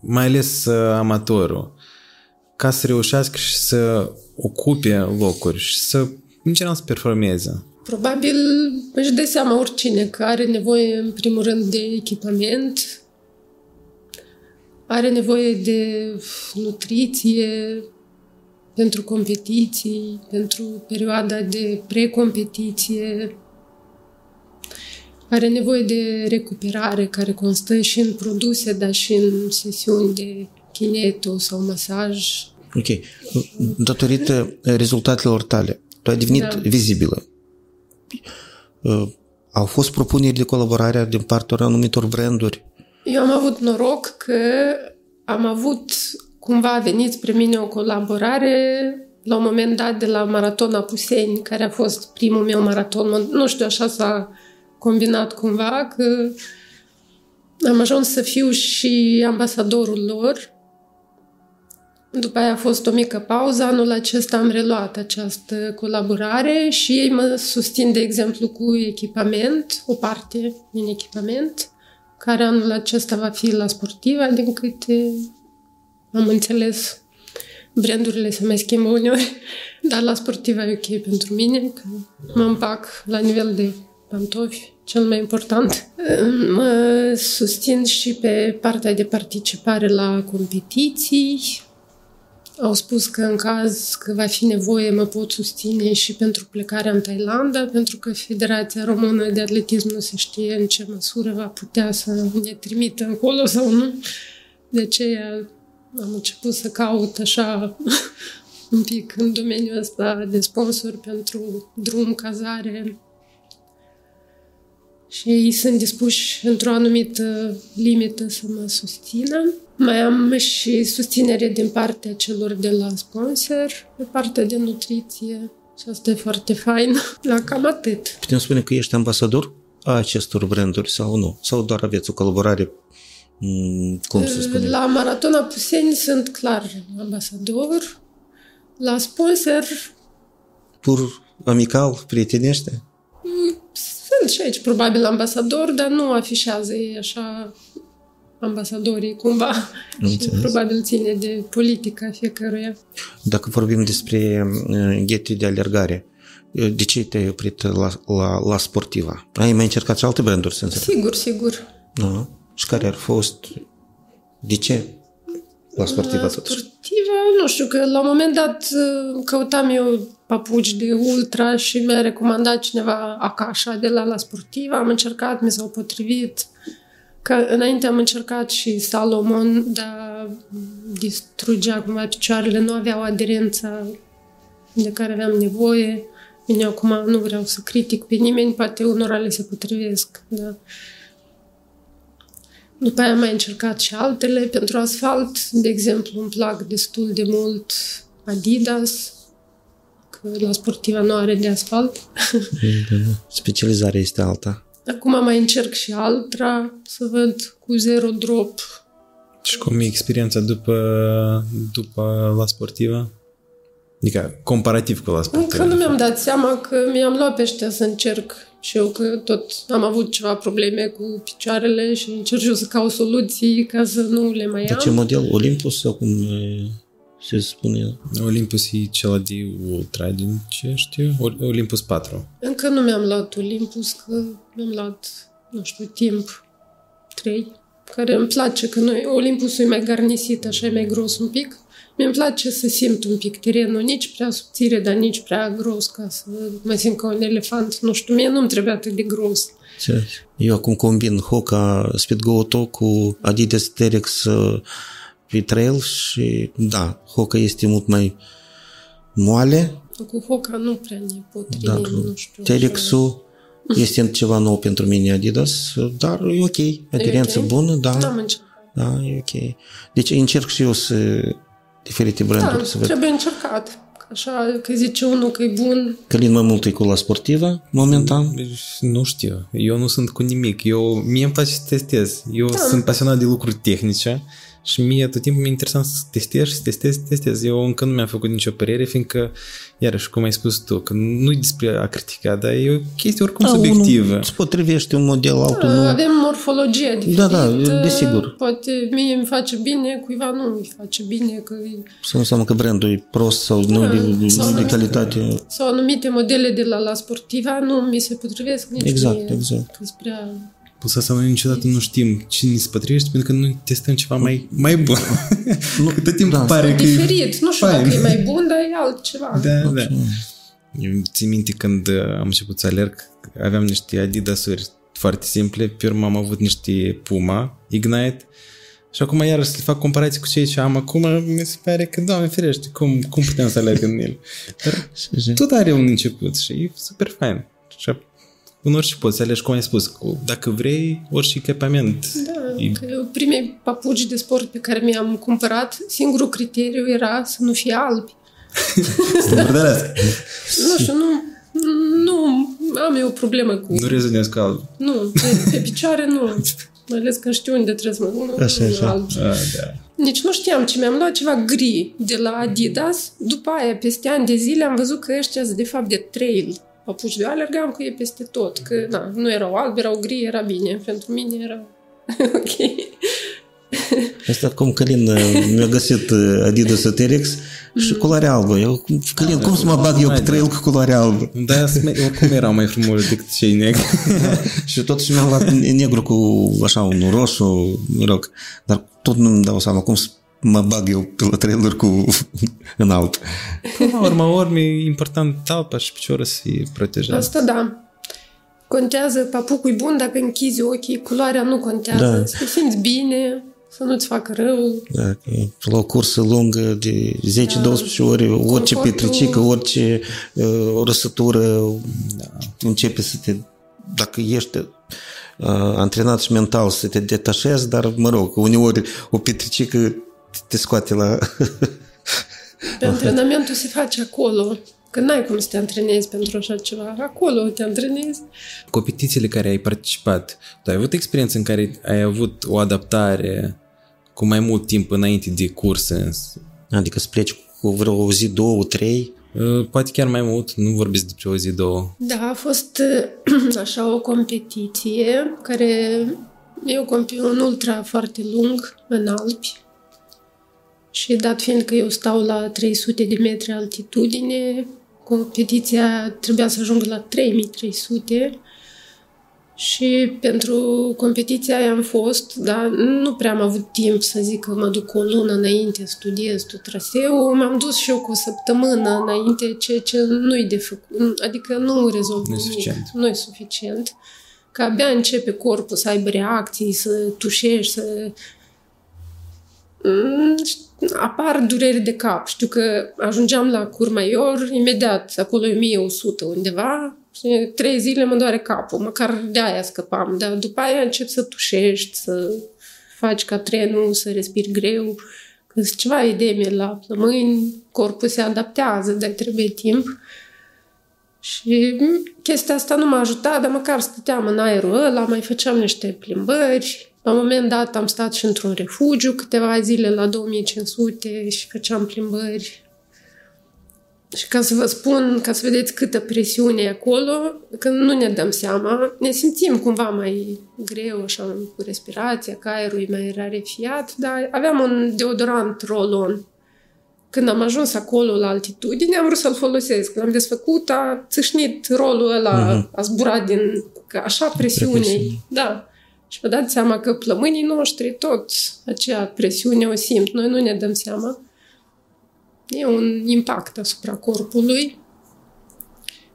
mai ales uh, amatorul, ca să reușească și să ocupe locuri și să, în general, să performeze? Probabil își dă seama oricine că are nevoie, în primul rând, de echipament, are nevoie de nutriție pentru competiții, pentru perioada de precompetiție, are nevoie de recuperare care constă și în produse, dar și în sesiuni de kineto sau masaj. Ok. Datorită rezultatelor tale, tu ai devenit da. vizibilă Uh, au fost propuneri de colaborare din partea anumitor branduri? Eu am avut noroc că am avut cumva venit spre mine o colaborare la un moment dat de la Maratona Puseni, care a fost primul meu maraton. Nu știu, așa s-a combinat cumva că am ajuns să fiu și ambasadorul lor după aia a fost o mică pauză. Anul acesta am reluat această colaborare și ei mă susțin, de exemplu, cu echipament, o parte din echipament, care anul acesta va fi la sportiva, din câte am înțeles. Brandurile se mai schimbă uneori, [LAUGHS] dar la sportiva e ok pentru mine, că mă împac la nivel de pantofi, cel mai important. Mă susțin și pe partea de participare la competiții, au spus că în caz că va fi nevoie mă pot susține și pentru plecarea în Thailanda, pentru că Federația Română de Atletism nu se știe în ce măsură va putea să ne trimită acolo sau nu. De aceea am început să caut așa [LAUGHS] un pic în domeniul ăsta de sponsor pentru drum, cazare. Și ei sunt dispuși într-o anumită limită să mă susțină. Mai am și susținere din partea celor de la sponsor, pe partea de nutriție. Și asta e foarte fain. [LAUGHS] La cam atât. Putem spune că ești ambasador a acestor branduri sau nu? Sau doar aveți o colaborare mm, cum să spunem? La Maratona Puseni sunt clar ambasador. La sponsor Pur amical, prietenește? sunt și aici probabil ambasador, dar nu afișează ei așa ambasadorii cumva. Și Înțeles. probabil ține de politica fiecăruia. Dacă vorbim despre uh, ghete de alergare, uh, de ce te-ai oprit la, la, la sportiva? Ai mai încercat și alte branduri, să înțeleg? Sigur, sigur. Nu? Și care ar fost? De ce? La sportiva La totuși. sportivă, nu știu, că la un moment dat uh, căutam eu papuci de ultra și mi-a recomandat cineva Acașa de la La Sportiva. Am încercat, mi s-au potrivit. Că înainte am încercat și Salomon, dar distrugea cumva picioarele, nu aveau aderența de care aveam nevoie. Bine, acum nu vreau să critic pe nimeni, poate unora le se potrivesc, da. După aia am mai încercat și altele. Pentru asfalt, de exemplu, îmi plac destul de mult Adidas, că la sportiva nu are de asfalt. Specializarea este alta. Acum mai încerc și Altra, să văd cu zero drop. Și cum e experiența după, după la sportivă? Adică, comparativ cu la sportivă. Încă nu mi-am dat seama că mi-am luat pe ăștia să încerc și eu că tot am avut ceva probleme cu picioarele și încerc și eu să caut soluții ca să nu le mai De am. ce model? Olympus sau cum e, se spune? Olympus e cel de ultra din ce știu? O- Olympus 4. Încă nu mi-am luat Olympus, că mi-am luat, nu știu, timp 3, care îmi place că noi, Olympusul e mai garnisit, așa e mai gros un pic. Mi-mi place să simt un pic terenul, nici prea subțire, dar nici prea gros, ca să mă simt ca un elefant. Nu știu, mie nu-mi trebuie atât de gros. Ce? Eu acum combin Hoka Speedgoat cu Adidas Terex uh, pe trail și da, Hoka este mult mai moale, Cu Hoka nu prea ne potrivim, dar nu știu. Terex-ul este ceva nou pentru mine Adidas, dar e ok, aderență ok? bună, da, N-am încercat. da, e ok. Deci încerc și eu să diferite branduri Da, să văd. trebuie încercat. Așa că zice unul că e bun, Călin mai mult e cu la sportivă, momentan. Deci, Nu știu. Eu nu sunt cu nimic. Eu, mie îmi place să testez. Eu Da. sunt pasionat de lucruri tehnice și mie tot timpul mi-e interesant să testez și să testez, să testez. Eu încă nu mi-am făcut nicio părere, fiindcă, iarăși, cum ai spus tu, că nu e despre a critica, dar e o chestie oricum subiectivă. Unul îți potrivește un model, altul nu. Avem morfologie diferită. Da, da, desigur. Poate mie îmi face bine, cuiva nu îmi face bine, că Să nu înseamnă că brandul e prost sau nu de, sau de nu. calitate. sau anumite modele de la la sportiva nu mi se potrivesc nici Exact, mie. exact. Că-s prea... Plus asta noi niciodată nu știm cine se potrivește pentru că noi testăm ceva mai, mai bun. Nu, tot timpul da. pare că e Diferit. Nu știu fain. dacă e mai bun, dar e altceva. Da, da. Eu țin minte când uh, am început să alerg, aveam niște Adidasuri foarte simple, pe urmă am avut niște Puma, Ignite, și acum iarăși să le fac comparații cu cei ce am acum, mi se pare că, doamne ferește, cum, cum putem să alerg în el? [LAUGHS] Dar tot are un început și e super fain. Și în orice poți să alegi, cum ai spus, cu, dacă vrei, orice echipament. Da, E- că eu primii papuci de sport pe care mi-am cumpărat, singurul criteriu era să nu fie albi. Standardelească. Nu știu, nu, nu am eu o problemă cu... Nu rezonez cu alb. Nu, pe, pe picioare nu. Mai ales că știu unde trebuie să mă... Nu, Așa, nu, așa. alb. A, da. Nici nu știam ce mi-am luat ceva gri de la Adidas. După aia, peste ani de zile, am văzut că ăștia sunt de fapt de trail. Papuci de alergam cu ei peste tot. Că na, nu erau albi, erau gri, era bine. Pentru mine era [LAUGHS] ok. Asta cum Călin uh, mi-a găsit uh, Adidas Terex și culoarea albă. Eu, cum- Călin, cum să mă bag eu pe trail cu culoarea albă? Da, oricum erau mai frumoși decât cei negri. [LAUGHS] Și totuși mi-am luat negru cu așa un roșu, mă rog, dar tot nu-mi dau seama cum să mă bag eu pe la trailuri cu [LAUGHS] în alb. Până la urma urmei, e important talpa și piciorul să fie protejat. Asta da. Contează papucul e bun dacă închizi ochii, culoarea nu contează. Da. Să te simți bine, să nu-ți facă rău. Da, că la o cursă lungă de 10-12 ore, orice Confortul- petricică, orice uh, răsătură da. începe să te, dacă ești uh, antrenat și mental să te detașezi, dar mă rog, uneori o petricică te scoate la... [LAUGHS] Pe antrenamentul se face acolo. Că n-ai cum să te antrenezi pentru așa ceva. Acolo te antrenezi. Competițiile care ai participat, tu ai avut experiență în care ai avut o adaptare cu mai mult timp înainte de cursă? Adică să pleci cu vreo o zi, două, trei? Uh, poate chiar mai mult, nu vorbesc despre o zi, două. Da, a fost [CLEARS THROAT] așa o competiție care e un ultra foarte lung în Alpi și dat fiind că eu stau la 300 de metri altitudine, competiția trebuia să ajungă la 3300 și pentru competiția aia am fost, dar nu prea am avut timp să zic că mă duc o lună înainte, studiez tot traseul. M-am dus și eu cu o săptămână înainte, ceea ce nu-i de făcut, adică nu rezolv Nu e suficient. Nu e suficient. Că abia începe corpul să aibă reacții, să tușești, să... Mm, apar dureri de cap. Știu că ajungeam la Curmaior, imediat, acolo e 1100 undeva, și trei zile mă doare capul, măcar de aia scăpam, dar după aia încep să tușești, să faci ca trenul, să respiri greu, că sunt ceva edeme la plămâni, corpul se adaptează, dar trebuie timp. Și chestia asta nu m-a ajutat, dar măcar stăteam în aerul ăla, mai făceam niște plimbări. La un moment dat am stat și într-un refugiu câteva zile la 2500 și făceam plimbări și ca să vă spun, ca să vedeți câtă presiune e acolo, că nu ne dăm seama, ne simțim cumva mai greu, așa, cu respirația, că aerul e mai rarefiat, dar aveam un deodorant roll-on. Când am ajuns acolo la altitudine, am vrut să-l folosesc. L-am desfăcut, a țâșnit rolul ăla, uh-huh. a zburat din... Că așa presiune. presiune. Da. Și vă dați seama că plămânii noștri tot acea presiune o simt. Noi nu ne dăm seama. E un impact asupra corpului.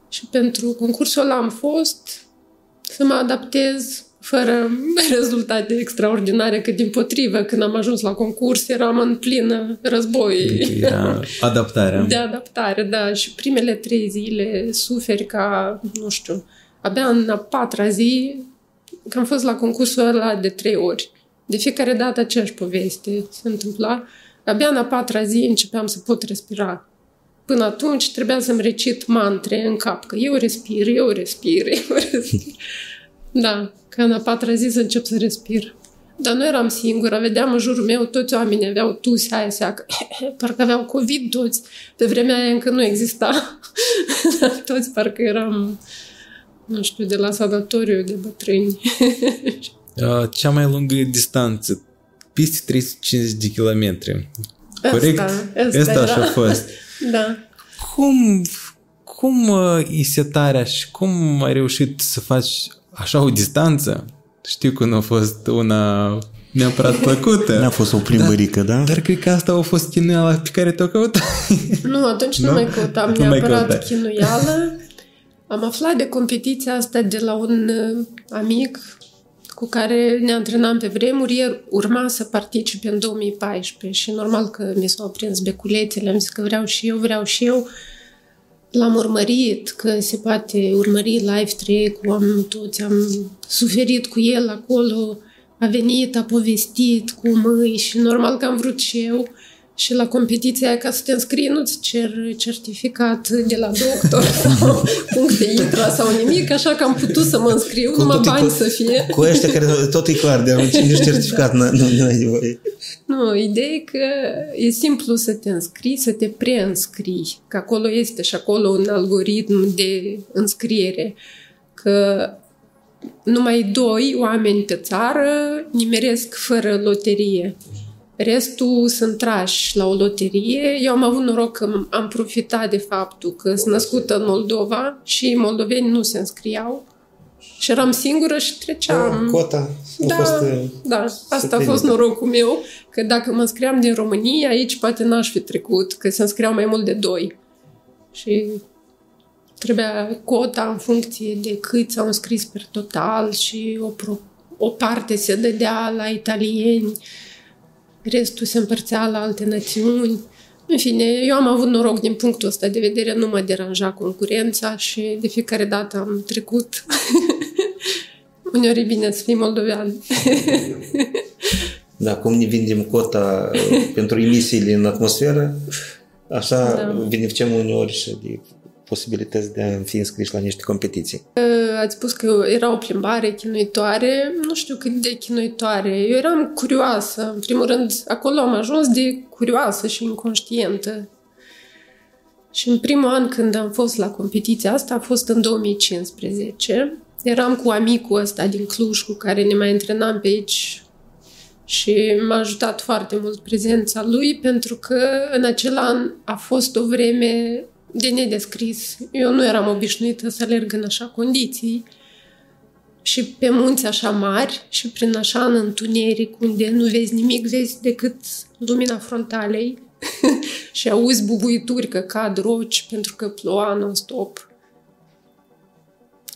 Și pentru concursul ăla am fost să mă adaptez fără [LAUGHS] rezultate extraordinare, că din potrivă, când am ajuns la concurs, eram în plină război. Era [LAUGHS] adaptarea. De adaptare, da. Și primele trei zile suferi ca, nu știu, abia în a patra zi, că am fost la concursul ăla de trei ori. De fiecare dată aceeași poveste se întâmpla. Abia în a patra zi începeam să pot respira. Până atunci trebuia să-mi recit mantre în cap, că eu respir, eu respir, [LAUGHS] eu respir. Da, ca în a patra zi să încep să respir. Dar nu eram singură, vedeam în jurul meu toți oamenii aveau tuse aia seacă, [LAUGHS] parcă aveau COVID toți. Pe vremea aia încă nu exista. [LAUGHS] toți parcă eram, nu știu, de la sanatoriu de bătrâni. [LAUGHS] Cea mai lungă distanță peste 350 de kilometri. Corect? Asta, asta, asta era. așa a fost. [LAUGHS] da. Cum, cum uh, e setarea și cum ai reușit să faci așa o distanță? Știu că nu a fost una neapărat [LAUGHS] plăcută. N-a fost o plimbărică, da? Dar cred că asta a fost chinuiala pe care te-o căutat. Nu, atunci nu, Nu? mai căutam Nu mai neapărat căutai. chinuială. Am aflat de competiția asta de la un uh, amic cu care ne antrenam pe vremuri. El urma să participe în 2014 și normal că mi s-au prins beculețele, am zis că vreau și eu, vreau și eu. L-am urmărit, că se poate urmări live track am toți, am suferit cu el acolo, a venit, a povestit cu mâini și normal că am vrut și eu. Și la competiția aia, ca să te înscrii, nu-ți cer certificat de la doctor sau [LAUGHS] puncte intra sau nimic, așa că am putut să mă înscriu, Cu numai toate bani cu- să fie. Cu ăștia care [LAUGHS] tot e clar, de nici certificat nu, nu, nu ai nevoie. Nu, ideea e că e simplu să te înscrii, să te preînscrii, că acolo este și acolo un algoritm de înscriere, că numai doi oameni pe țară nimeresc fără loterie. Restul sunt trași la o loterie. Eu am avut noroc că am profitat de faptul că sunt născută în Moldova și moldoveni nu se înscriau. Și eram singură și treceam. Cota a Da, fost... uh, da, asta a suplinită. fost norocul meu, că dacă mă înscriam din România, aici poate n-aș fi trecut, că se înscriau mai mult de doi. Și trebuia cota în funcție de cât s-au înscris per total și o, pro, o parte se dădea la italieni, restul se împărțea la alte națiuni. În fine, eu am avut noroc din punctul ăsta de vedere, nu mă deranja concurența și de fiecare dată am trecut. [LAUGHS] Uneori e bine să fii moldovean. [LAUGHS] Da, cum ne vindem cota uh, [LAUGHS] pentru emisiile în atmosferă, așa Da. beneficiem uneori și de posibilități de a fi înscriși la niște competiții. Ați spus că era o plimbare chinuitoare, nu știu cât de chinuitoare. Eu eram curioasă. În primul rând, acolo am ajuns de curioasă și inconștientă. Și în primul an când am fost la competiția asta a fost în 2015. Eram cu amicul ăsta din Cluj cu care ne mai antrenam pe aici și m-a ajutat foarte mult prezența lui pentru că în acel an a fost o vreme de nedescris. Eu nu eram obișnuită să alerg în așa condiții. Și pe munți așa mari și prin așa în întuneric unde nu vezi nimic, vezi decât lumina frontalei. [LAUGHS] Și auzi bubuituri că cad roci pentru că ploua non-stop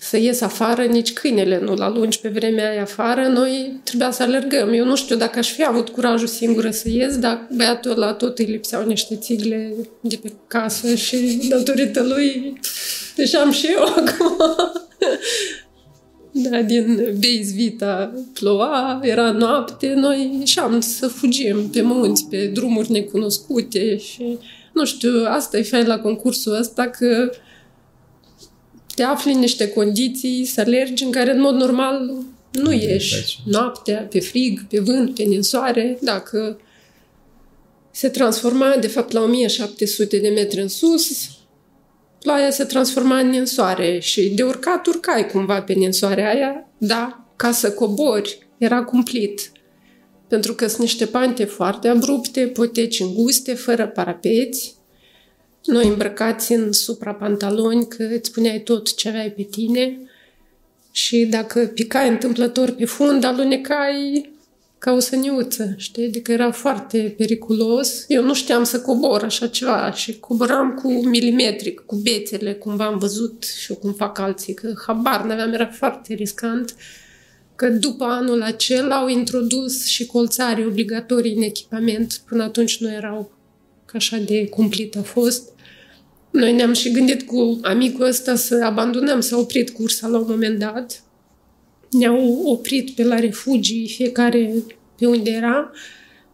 să ies afară, nici câinele nu-l alungi pe vremea aia afară, noi trebuia să alergăm. Eu nu știu dacă aș fi avut curajul singură să ies, dar băiatul ăla tot îi lipseau niște țigle de pe casă și datorită lui, deci am și eu [LAUGHS] acum. Da, din Beis Vita ploua, era noapte, noi ieșeam să fugim pe munți, pe drumuri necunoscute și, nu știu, asta e fain la concursul ăsta, că te afli în niște condiții să alergi în care în mod normal nu ieși noaptea, pe frig, pe vânt, pe ninsoare, dacă se transforma, de fapt, la 1700 de metri în sus, ploaia se transforma în ninsoare și de urcat urcai cumva pe ninsoarea aia, da, ca să cobori, era cumplit. Pentru că sunt niște pante foarte abrupte, poteci înguste, fără parapeți, noi îmbrăcați în suprapantaloni, că îți puneai tot ce aveai pe tine și dacă picai întâmplător pe fund, alunecai ca o săniuță, știi? Adică era foarte periculos. Eu nu știam să cobor așa ceva și coboram cu milimetric, cu bețele, cum v-am văzut și eu cum fac alții, că habar n-aveam, era foarte riscant. Că după anul acela au introdus și colțarii obligatorii în echipament. Până atunci nu erau ca așa de cumplit a fost. Noi ne-am și gândit cu amicul ăsta să abandonăm, s-a oprit cursa la un moment dat. Ne-au oprit pe la refugii, fiecare pe unde era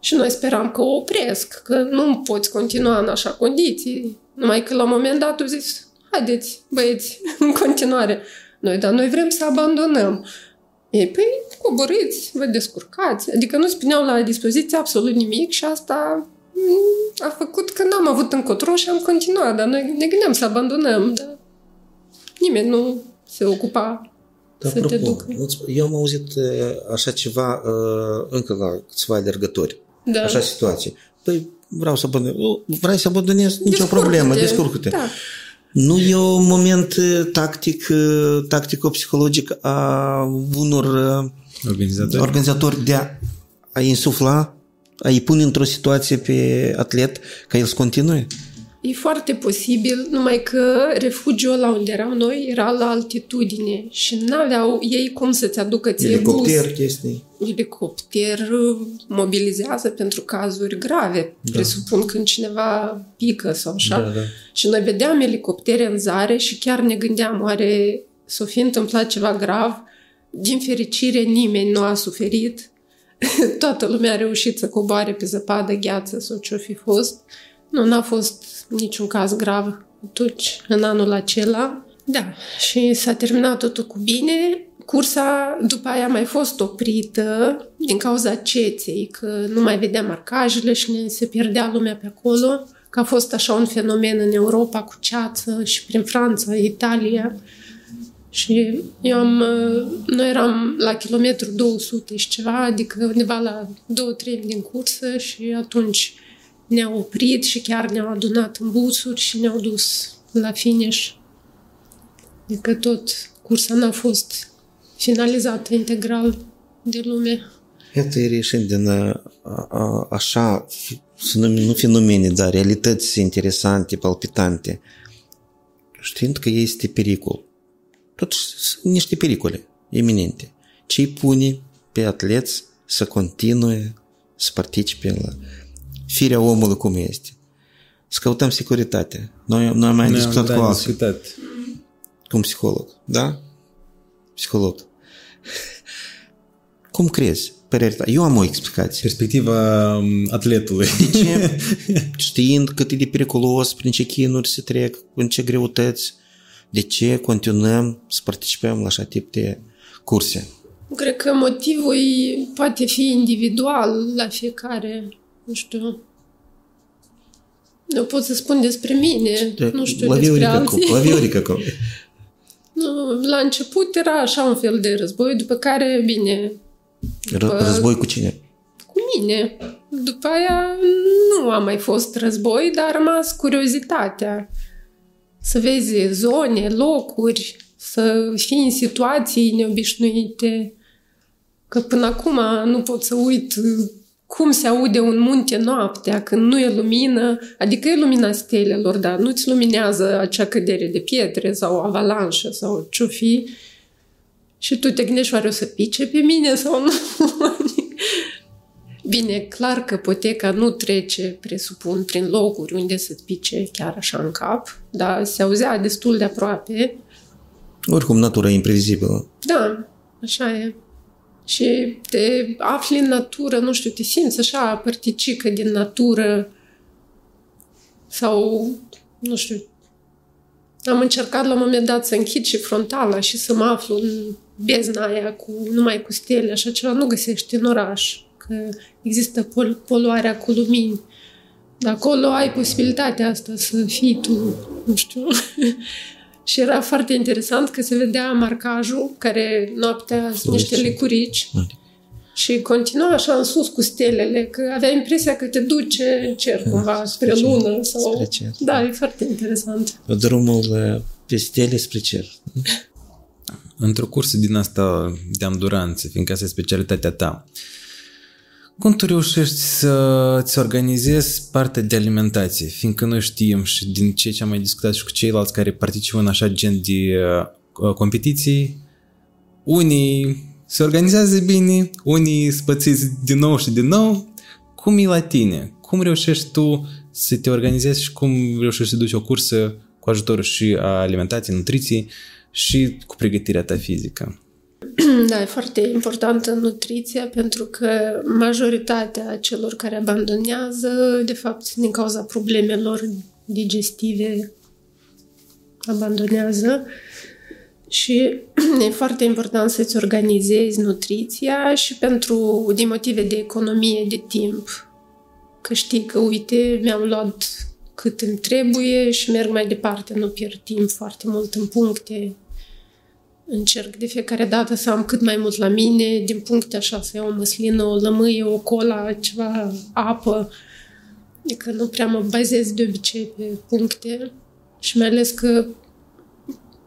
și noi speram că o opresc, că nu poți continua în așa condiții. Numai că la un moment dat au zis, haideți, băieți, [LAUGHS] în continuare. Noi, dar noi vrem să abandonăm. Ei, păi, coborâți, vă descurcați. Adică nu spuneau la dispoziție absolut nimic și asta a făcut că n-am avut încotro și am continuat, dar noi ne gândeam să abandonăm, dar nimeni nu se ocupa da, să apropo, te ducă. Eu am auzit așa ceva încă la câțiva alergători. Da. Așa situație. Păi vreau să abandonez. Vrei să abandonez? Nicio problemă, descurcă-te. Da. Nu e un moment tactic, tactico-psihologic a unor organizatori, organizatori de a, a insufla îi pune într-o situație pe atlet ca el să continue? E foarte posibil, numai că refugiul la unde eram noi era la altitudine și nu aveau ei cum să-ți aducă ție Elicopter, bus. chestii. Elicopter mobilizează pentru cazuri grave. Da. Presupun când cineva pică sau așa. Da, da. Și noi vedeam elicoptere în zare și chiar ne gândeam, oare s-o fi întâmplat ceva grav? Din fericire nimeni nu a suferit [LAUGHS] toată lumea a reușit să coboare pe zăpadă, gheață sau ce-o fi fost. Nu, n-a fost niciun caz grav atunci, în anul acela. Da, și s-a terminat totul cu bine. Cursa după aia a mai fost oprită din cauza ceței, că nu mai vedea marcajele și ne se pierdea lumea pe acolo, că a fost așa un fenomen în Europa cu ceață și prin Franța, Italia. Și eu am, uh, noi eram la kilometru 200 și ceva, adică undeva la două trei din cursă și atunci ne-au oprit și chiar ne-au adunat în busuri și ne-au dus la finish. Adică tot cursa n-a fost finalizată integral de lume. Iată, ieșind din a, a, așa, nu fenomene, dar realități interesante, palpitante, știind că este pericol Totuși sunt niște pericole eminente. Ce îi pune pe atleți să continue să participe la firea omului cum este. Să căutăm securitate. Noi, noi am mai discutat da, cu alții. Cum psiholog, da? Psiholog. [LAUGHS] cum crezi? părerea ta? Eu am o explicație. Perspectiva um, atletului. De ce? [LAUGHS] Știind cât e de periculos, prin ce chinuri se trec, în ce greutăți, de ce continuăm să participăm la așa tip de curse? Cred că motivul poate fi individual la fiecare, nu știu. Eu pot să spun despre mine, de, nu știu despre alții. La Viorica cum? [LAUGHS] La început era așa un fel de război, după care, bine... După, război cu cine? Cu mine. După aia nu a mai fost război, dar a rămas curiozitatea. Să vezi zone, locuri, să fii în situații neobișnuite. Că până acum nu pot să uit cum se aude un munte noaptea când nu e lumină, adică e lumina stelelor, dar nu-ți luminează acea cădere de pietre sau avalanșă sau ce fi. Și tu te gândești, oare o să pice pe mine sau nu? [LAUGHS] Bine, clar că poteca nu trece, presupun, prin locuri unde să-ți pice chiar așa în cap, dar se auzea destul de aproape. Oricum, natura e imprevizibilă. Da, așa e și te afli în natură, nu știu, te simți așa părticică din natură sau, nu știu, am încercat la un moment dat să închid și frontala și să mă aflu în bezna aia cu, numai cu stele, așa ceva nu găsești în oraș, că există pol- poluarea cu lumini. Dar acolo ai posibilitatea asta să fii tu, nu știu, [LAUGHS] Și era foarte interesant că se vedea marcajul, care noaptea sunt niște licurici. Și continua așa în sus cu stelele, că avea impresia că te duce în cer cumva, spre, spre lună. Sau... Spre cer. Da, e foarte interesant. Drumul uh, pe stele spre cer. Într-o cursă din asta de anduranță, fiindcă asta e specialitatea ta, cum tu reușești să-ți organizezi partea de alimentație, fiindcă noi știm și din ce am mai discutat și cu ceilalți care participă în așa gen de uh, competiții, unii se organizează bine, unii spățiți din nou și din nou. Cum e la tine? Cum reușești tu să te organizezi și cum reușești să duci o cursă cu ajutorul și a alimentației, nutriției și cu pregătirea ta fizică? [CLEARS THROAT] Da, e foarte importantă nutriția pentru că majoritatea celor care abandonează, de fapt, din cauza problemelor digestive, abandonează și [CLEARS THROAT] e foarte important să-ți organizezi nutriția și pentru, din motive de economie de timp. Că știi că, uite, mi-am luat cât îmi trebuie și merg mai departe, nu pierd timp foarte mult în puncte Încerc de fiecare dată să am cât mai mult la mine, din puncte așa, să iau o măslină, o lămâie, o cola, ceva apă. Adică nu prea mă bazez de obicei pe puncte și mai ales că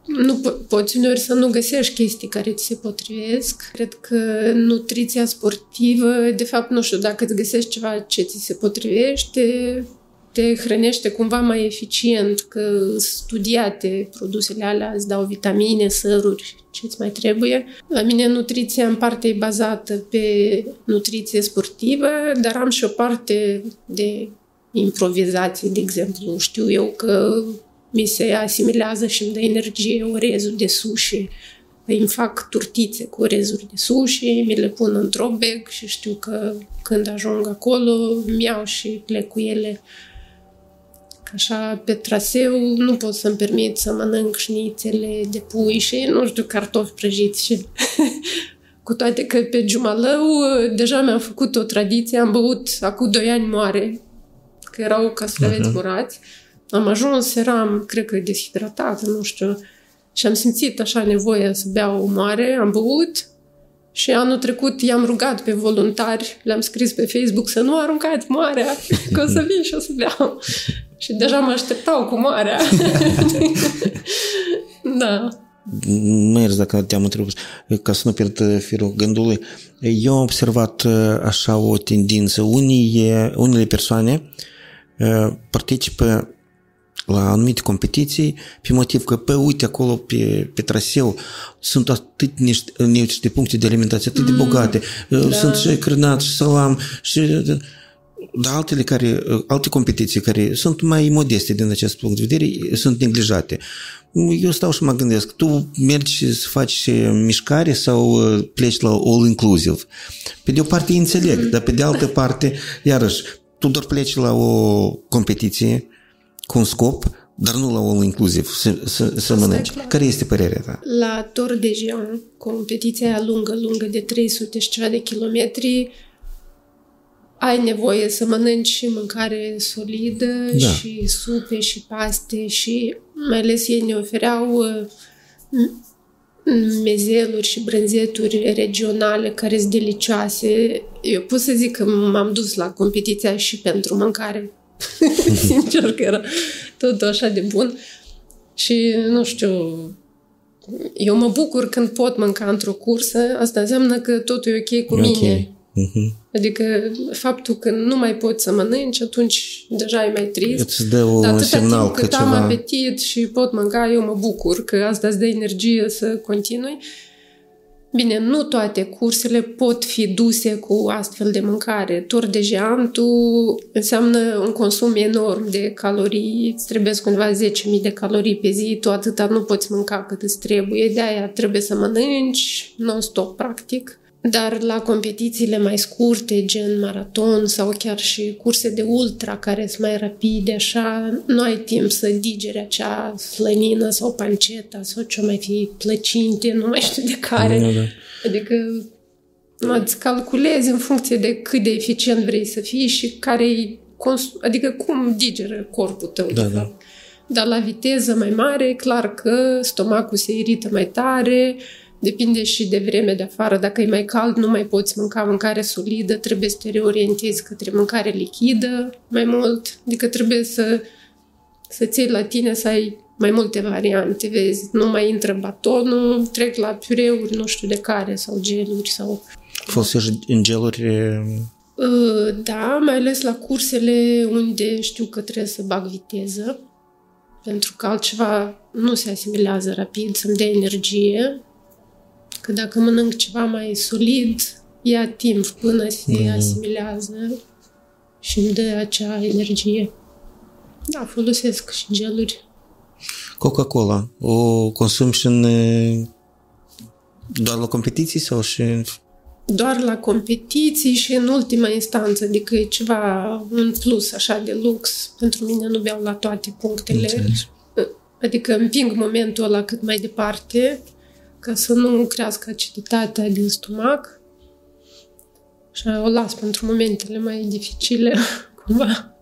nu po- poți uneori să nu găsești chestii care ți se potrivesc. Cred că nutriția sportivă, de fapt, nu știu, dacă îți găsești ceva ce ți se potrivește, te hrănește cumva mai eficient, că studiate produsele alea, îți dau vitamine, săruri, ce îți mai trebuie. La mine nutriția în parte e bazată pe nutriție sportivă, dar am și o parte de improvizație, de exemplu. Știu eu că mi se asimilează și îmi dă energie orezul de sushi. Păi îmi fac turtițe cu orezuri de sushi, mi le pun într-o bag și știu că când ajung acolo, îmi iau și plec cu ele Așa, pe traseu nu pot să-mi permit să mănânc șnițele de pui și, nu știu, cartofi prăjiți și... [LAUGHS] Cu toate că pe Jumalău deja mi-am făcut o tradiție, am băut acum doi ani moare, că erau castraveți uh-huh. murați. Am ajuns, eram, cred că, deshidratată, nu știu, și am simțit așa nevoia să beau o moare, am băut și anul trecut i-am rugat pe voluntari, le-am scris pe Facebook să nu aruncați moarea, [LAUGHS] că o să vin și o să beau. Și deja mă așteptau cu marea. [LAUGHS] da. Mă ierți dacă te-am întrebat, ca să nu pierd firul gândului. Eu am observat uh, așa o tendință. Unii, unele persoane uh, participă la anumite competiții pe motiv că, pe uite, acolo pe, pe traseu sunt atât niște, niște puncte de alimentație atât de mm, bogate. Da. Sunt și crânat, și salam, și dar altele care, alte competiții care sunt mai modeste din acest punct de vedere, sunt neglijate. Eu stau și mă gândesc, tu mergi să faci mișcare sau uh, pleci la all inclusive? Pe de o parte înțeleg, dar pe de altă parte, iarăși, tu doar pleci la o competiție cu un scop, dar nu la all inclusiv, să, să, să mănânci. Care este părerea ta? La Tor de Jean, competiția lungă, lungă de 300 și ceva de kilometri, ai nevoie să mănânci și mâncare solidă da. și supe și paste și mai ales ei ne ofereau uh, mezeluri și brânzeturi regionale care sunt delicioase. Eu pot să zic că m-am dus la competiția și pentru mâncare. [LAUGHS] Sincer că era tot așa de bun. Și, nu știu, eu mă bucur când pot mânca într-o cursă. Asta înseamnă că totul e ok cu okay. mine. Uh-huh. Adică faptul că nu mai poți să mănânci, atunci deja e mai trist. Îți dă un Dar semnal timp că cât ceva... am apetit și pot mânca, eu mă bucur că asta îți dă energie să continui. Bine, nu toate cursele pot fi duse cu astfel de mâncare. Tur de geantu înseamnă un consum enorm de calorii. Îți trebuie undeva 10.000 de calorii pe zi, tu atâta nu poți mânca cât îți trebuie. De aia trebuie să mănânci non-stop, practic. Dar la competițiile mai scurte, gen maraton sau chiar și curse de ultra care sunt mai rapide, așa, nu ai timp să digeri acea slănină sau panceta sau ce mai fi plăcinte, nu mai știu de care. Da, da. Adică îți calculezi în funcție de cât de eficient vrei să fii și care cons- adică cum digeră corpul tău, da, de da. fapt. Dar la viteză mai mare, clar că stomacul se irită mai tare, Depinde și de vreme de afară. Dacă e mai cald, nu mai poți mânca mâncare solidă, trebuie să te reorientezi către mâncare lichidă mai mult. Adică trebuie să, să ții la tine să ai mai multe variante, vezi, nu mai intră batonul, trec la piureuri, nu știu de care, sau geluri, sau... Folosești în geluri? Ă, da, mai ales la cursele unde știu că trebuie să bag viteză, pentru că altceva nu se asimilează rapid, să-mi dea energie Că dacă mănânc ceva mai solid, ia timp până se mm. asimilează și îmi dă acea energie. Da, folosesc și geluri. Coca-Cola, o consumi și în doar la competiții sau și în... Doar la competiții și în ultima instanță, adică e ceva un plus așa de lux. Pentru mine nu beau la toate punctele. Înțeles. Adică împing momentul ăla cât mai departe ca să nu crească aciditatea din stomac. Și o las pentru momentele mai dificile, [LAUGHS] cumva.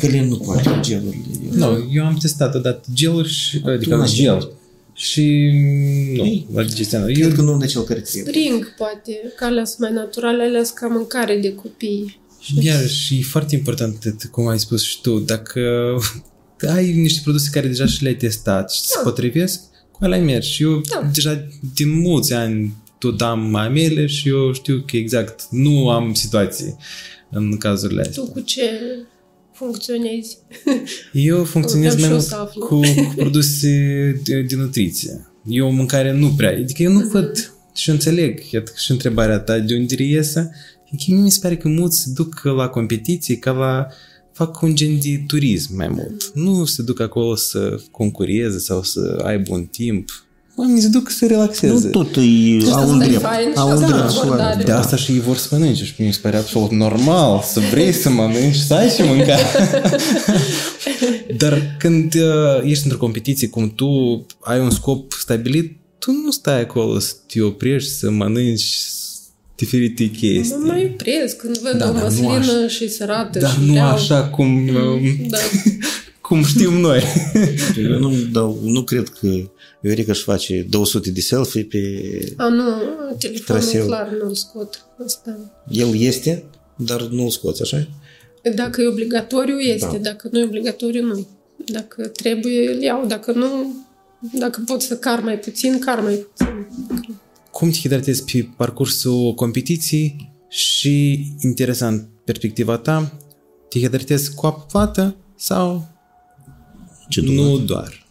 Călin nu poate gelurile. Nu, eu am testat odată geluri, și, adică gel. Și nu, Ei, la digestia Eu cred că nu de cel care trebuie. Spring, poate, că alea sunt mai naturale, alea sunt ca mâncare de copii. Iar și foarte important, cum ai spus și tu, dacă ai niște produse care deja și le-ai testat și da. se potrivesc, ăla mergi. Și eu da. deja din mulți ani tot am mamele și eu știu că exact nu am situații în cazurile astea. Tu cu ce funcționezi? Eu funcționez mai mult cu, cu produse de, de nutriție. Eu mâncare nu prea, adică eu nu uh-huh. văd și înțeleg, iată și întrebarea ta de unde reiese, că mi se pare că mulți duc la competiții ca la fac un gen de turism mai mult. Nu se duc acolo să concureze sau să aibă un timp. Oamenii se duc să relaxeze. Nu tot e, au un drept. Au un drept. De asta și ei vor să mănânce și mi se pare absolut normal să vrei să mănânci, să ai și mânca. Dar când uh, ești într-o competiție cum tu ai un scop stabilit, tu nu stai acolo să te oprești, să mănânci, diferite chestii. Mă mai opresc când văd da, o măslină și se arată Dar și nu vreau. așa cum, mm, da. [LAUGHS] cum știm noi. [LAUGHS] Eu nu, dau, nu cred că Viorica își face 200 de selfie pe A, nu, telefonul traseu. clar nu-l scot. Asta. El este, dar nu-l scoți, așa? Dacă e obligatoriu, este. Da. Dacă nu e obligatoriu, nu. Dacă trebuie, îl iau. Dacă nu, dacă pot să car mai puțin, car mai puțin cum te hidratezi pe parcursul competiției și, interesant, perspectiva ta, te hidratezi cu apă plată sau Ce nu doar?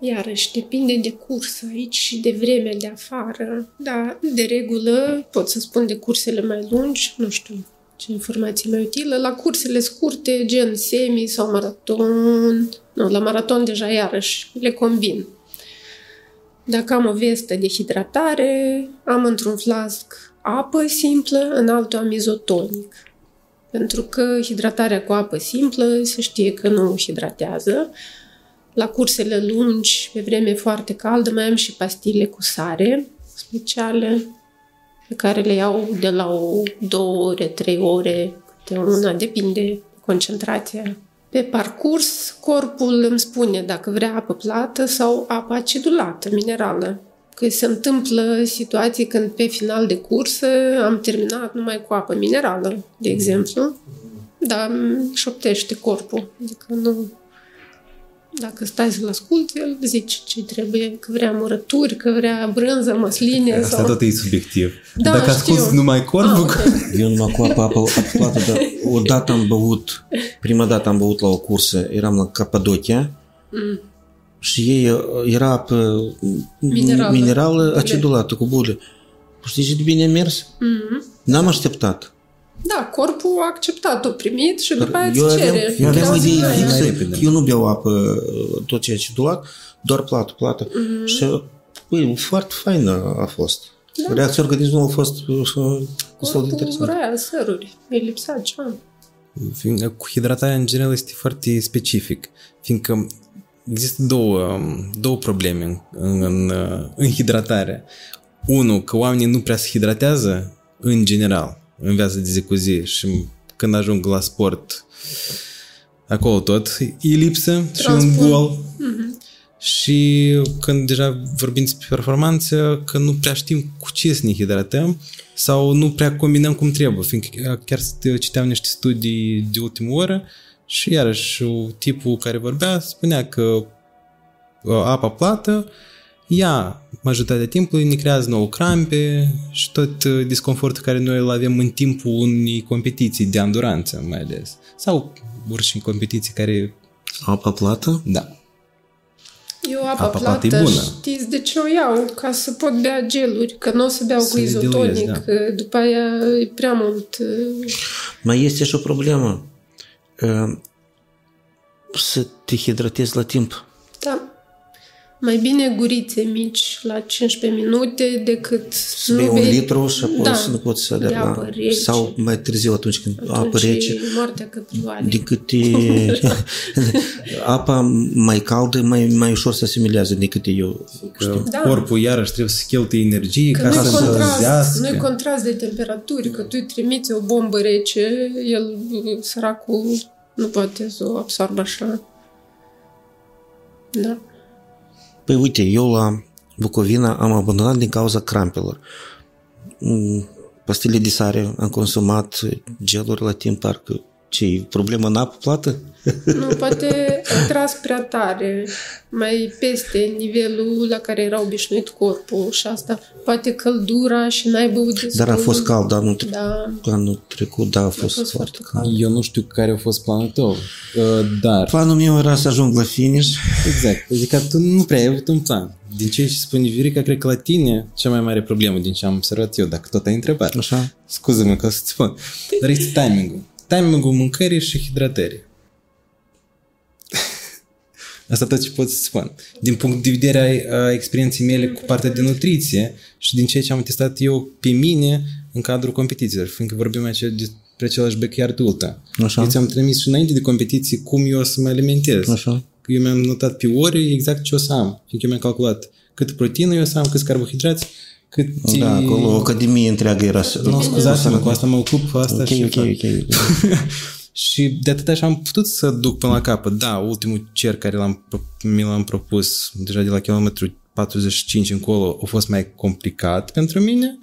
Iarăși, depinde de curs aici și de vremea de afară. Da, de regulă, pot să spun de cursele mai lungi, nu știu, ce informație mai utilă. La cursele scurte, gen semi sau maraton, nu, la maraton deja iarăși le combin. Dacă am o vestă de hidratare, am într-un flasc apă simplă, în altul am izotonic. Pentru că hidratarea cu apă simplă se știe că nu hidratează. La cursele lungi, pe vreme foarte caldă, mai am și pastile cu sare speciale pe care le iau de la o două ore, trei ore, câte una, depinde concentrația. Pe parcurs, corpul îmi spune dacă vrea apă plată sau apă acidulată, minerală. Că se întâmplă situații când pe final de cursă am terminat numai cu apă minerală, de exemplu. Dar șoptește corpul. Adică nu dacă stai să-l asculti, el zice ce trebuie, că vrea murături, că vrea brânză, măsline. Asta sau... tot e subiectiv. Da, Dacă știu. asculti numai corpul, Ah, ok. Eu numai cu apă, apă, apă plată, dar odată am băut, prima dată am băut la o cursă, eram la Capadocia Mm. și ei uh, era apă Minerală. minerală acidulată cu bule. Știi ce de bine a mers? Mhm. N-am așteptat. Da, corpul a acceptat, a primit și după aia eu îți aveam, cere. eu aveam o Vreau idee să mai- mai fixă, repede. eu nu beau apă uh, tot ce e acidulat, doar plată, plată. Mhm. Și păi, foarte faină a fost. Reacția organismului a fost uh, destul de Corpul interesantă. vrea săruri. Îi lipsa ceva. fiindcă cu hidratarea în general este foarte specific, fiindcă există două, două probleme în, în, în hidratare. Unu, că oamenii nu prea se hidratează în general, în viața de zi cu zi și când ajung la sport, acolo tot e lipsă și un Transpun. gol. Și când deja vorbim despre performanță, că nu prea știm cu ce să ne hidratăm sau nu prea combinăm cum trebuie, fiindcă chiar să citeam niște studii de ultimă oră și iarăși tipul care vorbea spunea că uh, apa plată ea majoritatea timpului ne creează nouă crampe și tot uh, disconfortul care noi îl avem în timpul unei competiții de anduranță mai ales. Sau urși în competiții care, Apa plată? da, Eu apa, Apa plată plată, e bună. știți de ce o iau? Ca să pot bea geluri, că nu o să beau Să cu le izotonic. diluezi, da. că După aia e prea mult. uh, Mai este și o problemă. Uh, Să te hidratezi la timp. Da. Mai bine gurițe mici la 15 minute decât Să bei un litru și apoi Da. să nu poți să De alerga. apă rece. Sau mai târziu atunci când apă Atunci rece. e moartea căprioare. Din câte apa mai caldă, mai, mai ușor se asimilează decât eu. că Da. corpul iarăși trebuie să cheltuie energie Că ca nu-i să contrast, zească. nu-i contrast de temperaturi, că tu îi trimiți o bombă rece, el, săracul, nu poate să o absorbă așa. Da. Păi uite, eu la Bucovina am abandonat din cauza crampelor. Mm, Pastile de sare am consumat, geluri la timp, parcă ce e problemă în apă plată? Nu, poate ai tras prea tare, mai peste nivelul la care era obișnuit corpul și asta, poate căldura și n-ai băut destul. Dar a fost cald anul, tre- Da, anul trecut, da, a a fost, fost foarte foarte cald. Eu nu știu care a fost planul tău, uh, dar Planul meu era să ajung la finish. exact, adică tu nu prea ai avut un plan. Din ce și spune Viorica, cred că la tine cea mai mare problemă din ce am observat eu, dacă tot ai întrebat. Așa? Scuză-mă că o să-ți spun. Dar este timingul. Timingul mâncării și hidratării. Asta tot ce pot să spun. Din punct de vedere a, a experienței mele cu partea de nutriție și din ceea ce am testat eu pe mine în cadrul competițiilor, fiindcă vorbim aici despre același backyard ultra. Așa. Eu ți-am trimis și înainte de competiții cum eu o să mă alimentez. Așa. Eu mi-am notat pe ore exact ce o să am, fiindcă eu mi-am calculat cât proteină eu o să am, câți carbohidrați, cât... Da, acolo o academie întreagă era. Nu, scuzați-mă, cu asta mă ocup, asta Ok, și ok, fac. ok. [LAUGHS] Și de atât așa am putut să duc până la capăt. Da, ultimul cer care l-am, pro- mi l-am propus deja de la kilometru 45 încolo a fost mai complicat pentru mine,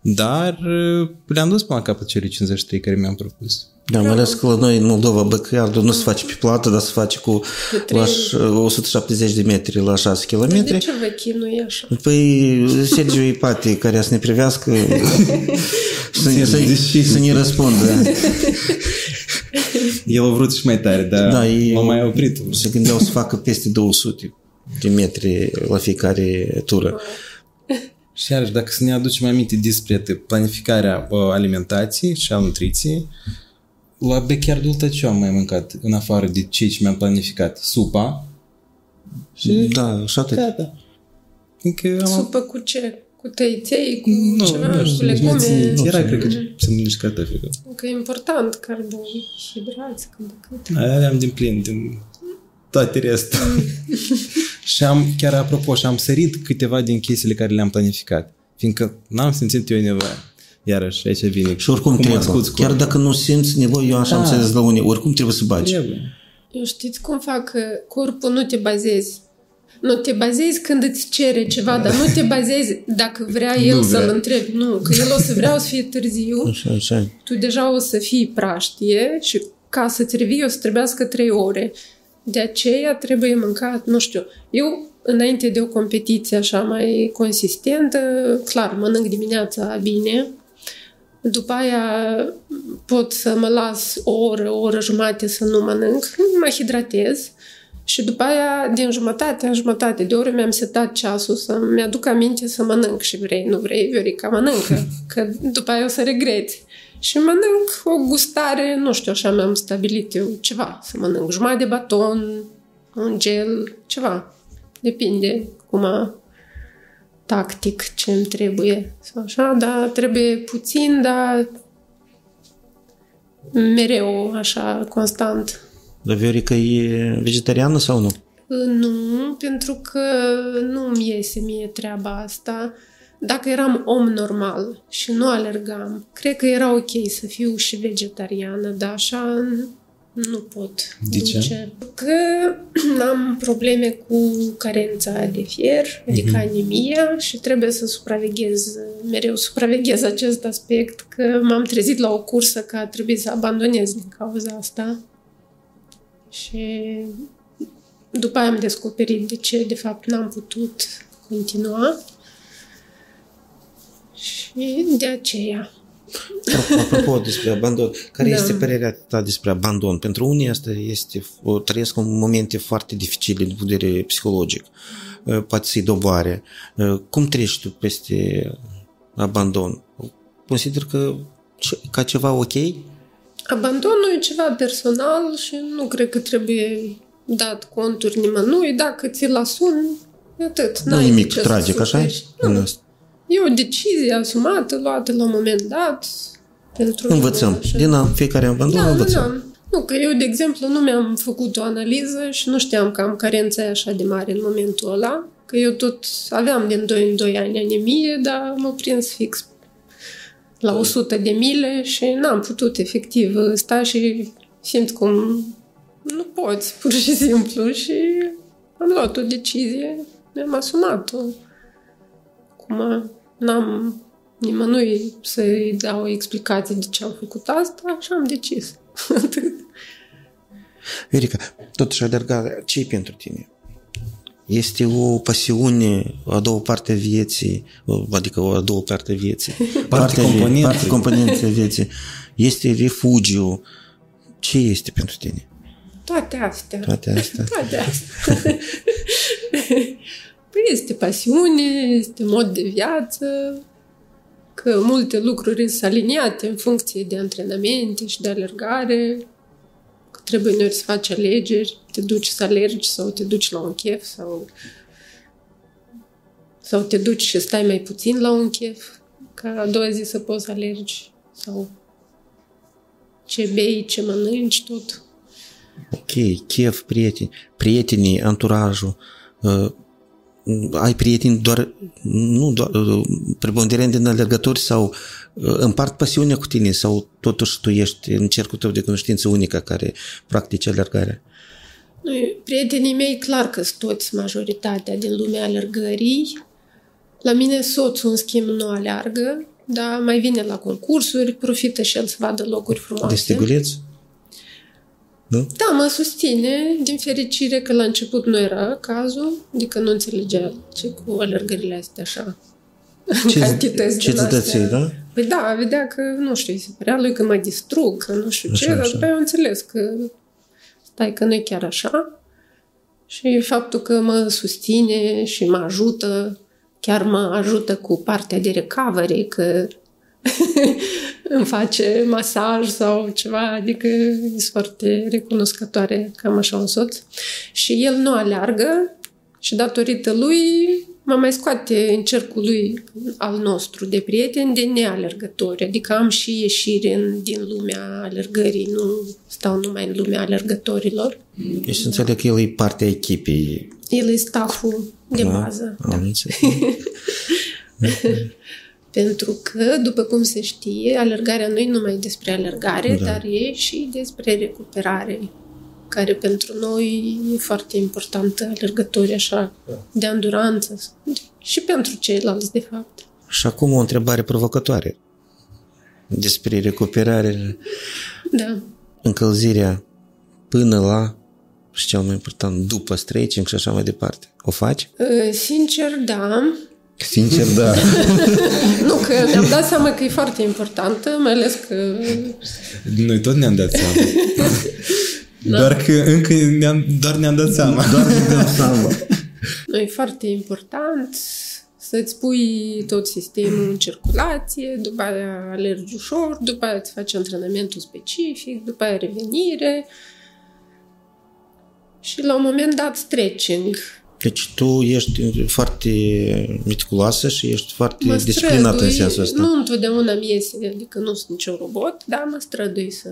dar uh, le-am dus până la capăt cele 53 care mi-am propus. Da, mai ales că la noi în Moldova băcăiardul nu se face pe plată, dar se face cu Pe trei. laș ș- 170 de metri la 6 km. De ce vă chinui așa? Păi Sergiu Ipati, care să ne privească să, ne- să, să ne răspundă. [LAUGHS] [LAUGHS] El a vrut și mai tare, dar Da, da, e- m-a mai oprit. Se gândeau să facă peste 200 de metri la fiecare tură. [LAUGHS] Și iarăși, dacă să ne aducem aminte despre planificarea uh, alimentației și a nutriției, la Bechiardul ce am mai mâncat în afară de ce ce mi-am planificat? Supa. Și da, și atât. Gata. Adică am... Supă cu ce? Cu tăiței, cu Nu, ceva, nu cu știu, legume? nu, era, Nu, cred că, Mhm. să mănânci cartofi. Că e important carbohidrați, când de cât. Aia am din plin, din toate restul. [LAUGHS] și am, chiar apropo, și am sărit câteva din chestiile care le-am planificat. Fiindcă n-am simțit eu nevoie. Iarăși, aici vine. Și oricum cum trebuie. asculți Chiar corpul. dacă nu simți nevoie, eu așa am Da. înțeles la unii, oricum trebuie să bagi. Trebuie. Eu știți cum fac că corpul nu te bazezi. Nu te bazezi când îți cere ceva, dar nu te bazezi dacă vrea el Nu să-l vrea. întrebi. Nu, că el o să vrea să fie târziu, Așa, așa. tu deja o să fii praștie și ca să-ți revii o să trebuiască trei ore. De aceea trebuie mâncat, nu știu, eu înainte de o competiție așa mai consistentă, clar, mănânc dimineața bine, după aia pot să mă las o oră, o oră jumate să nu mănânc, mă hidratez și după aia, din jumătate în jumătate de oră, mi-am setat ceasul să-mi aduc aminte să mănânc și vrei, nu vrei, Viorica, mănâncă, [LAUGHS] că după aia o să regreți. Și mănânc o gustare, nu știu, așa mi-am stabilit eu ceva, să mănânc jumătate de baton, un gel, ceva. Depinde cum a tactic ce îmi trebuie. Sau așa, dar trebuie puțin, dar mereu, așa, constant. Dar Viorica e vegetariană sau nu? Nu, pentru că nu îmi iese mie treaba asta. Dacă eram om normal și nu alergam, cred că era ok să fiu și vegetariană, dar așa nu pot. De ce? duce. Că [CLEARS THROAT] am probleme cu carența de fier, adică anemia și trebuie să supraveghez, mereu supraveghez acest aspect, că m-am trezit la o cursă că a trebuit să abandonez din cauza asta. Și după aia am descoperit de ce, de fapt, n-am putut continua. Și de aceea. Apropo [LAUGHS] despre abandon, care Da. este părerea ta despre abandon? Pentru unii asta este, o trăiesc în momente foarte dificile din vedere psihologic. Uh, Poate să-i doboare. Uh, Cum treci tu peste abandon? Consider că ce- ca ceva ok? Abandonul e ceva personal și nu cred că trebuie dat conturi nimănui. Dacă ți-l asumi, e atât. Nu N-ai nimic de ce să tragic, așa suferi. În Nu. asta. E o decizie asumată, luată la un moment dat. Pentru Învățăm. așa. Din a- fiecare abandon Da, da, învățăm. da. Nu, că eu, de exemplu, nu mi-am făcut o analiză și nu știam că am carența aia așa de mare în momentul ăla, că eu tot aveam din 2 în 2 ani anemie, dar m-a prins fix la 100 de mile și n-am putut efectiv sta și simt cum nu poți, pur și simplu, și am luat o decizie, mi-am asumat-o. Acum n-am nimănui să-i dau o explicație de ce am făcut asta și am decis. [LAUGHS] Atât. Viorica, totuși alergarea, ce e pentru tine? Este o pasiune, a doua parte a vieții, o- adică o a doua parte a vieții. [LAUGHS] Parte a vie- componentă. Parte componentă a vieții. Este refugiu. Ce este pentru tine? Toate astea. Toate astea. [LAUGHS] Toate astea. [LAUGHS] păi este pasiune, este mod de viață, că multe lucruri sunt aliniate în funcție de antrenamente și de alergare, că trebuie uneori să faci alegeri, te duci să alergi sau te duci la un chef sau sau te duci și stai mai puțin la un chef, ca a doua zi să poți să alergi sau ce bei, ce mănânci, tot. Ok, chef, prieteni, prietenii, anturajul. Uh, ai prieteni doar, nu doar, uh, preponderent din alergători sau uh, împart pasiunea cu tine sau totuși tu ești în cercul tău de cunoștință unică care practici alergarea? Noi, prietenii mei, clar că sunt toți majoritatea din lumea alergării. La mine soțul, în schimb, nu aleargă, dar mai vine la concursuri, profită și el să vadă locuri frumoase. De stiguleț? Nu? Da, mă susține, din fericire că la început nu era cazul, adică nu înțelegea ce cu alergările astea așa. Ce, [LAUGHS] cantități ce din îți dă astea. ție, da? Păi da, vedea că, nu știu, îi se părea lui că mă distrug, că nu știu Așa, ce, dar așa. după aia am înțeles că stai că nu e chiar așa. Și faptul că mă susține și mă ajută chiar mă ajută cu partea de recovery, că [LAUGHS] îmi face masaj sau ceva, adică e foarte recunoscătoare că am așa un soț. Și el nu aleargă și datorită lui mă mai scoate în cercul lui al nostru de prieteni de nealergători. Adică am și ieșiri în, din lumea alergării, nu stau numai în lumea alergătorilor. Deci înțeleg că el e partea echipei. El e stafful de Da, bază. am înțeles. [LAUGHS] Pentru că, după cum se știe, alergarea nu e numai despre alergare, Da. dar e și despre recuperare, care pentru noi e foarte importantă, alergători așa, de anduranță și pentru ceilalți, de fapt. Și acum o întrebare provocatoare despre recuperare, Da. încălzirea până la și cel mai important, după stretching și așa mai departe. O faci? Uh, Sincer, da. Sincer, da. [LAUGHS] Nu, că ne-am dat seama că e foarte importantă, mai ales că Noi tot ne-am dat seama. Doar că încă ne-am, doar ne-am dat seama. Doar ne dăm seama. nu e foarte important să-ți pui tot sistemul în circulație, după aia alergi ușor, după aia îți faci antrenamentul specific, după aia revenire și la un moment dat stretching. Deci tu ești foarte meticuloasă și ești foarte Mă disciplinată în strădui, sensul ăsta. Nu întotdeauna mi iese, adică nu sunt niciun robot, dar mă strădui să...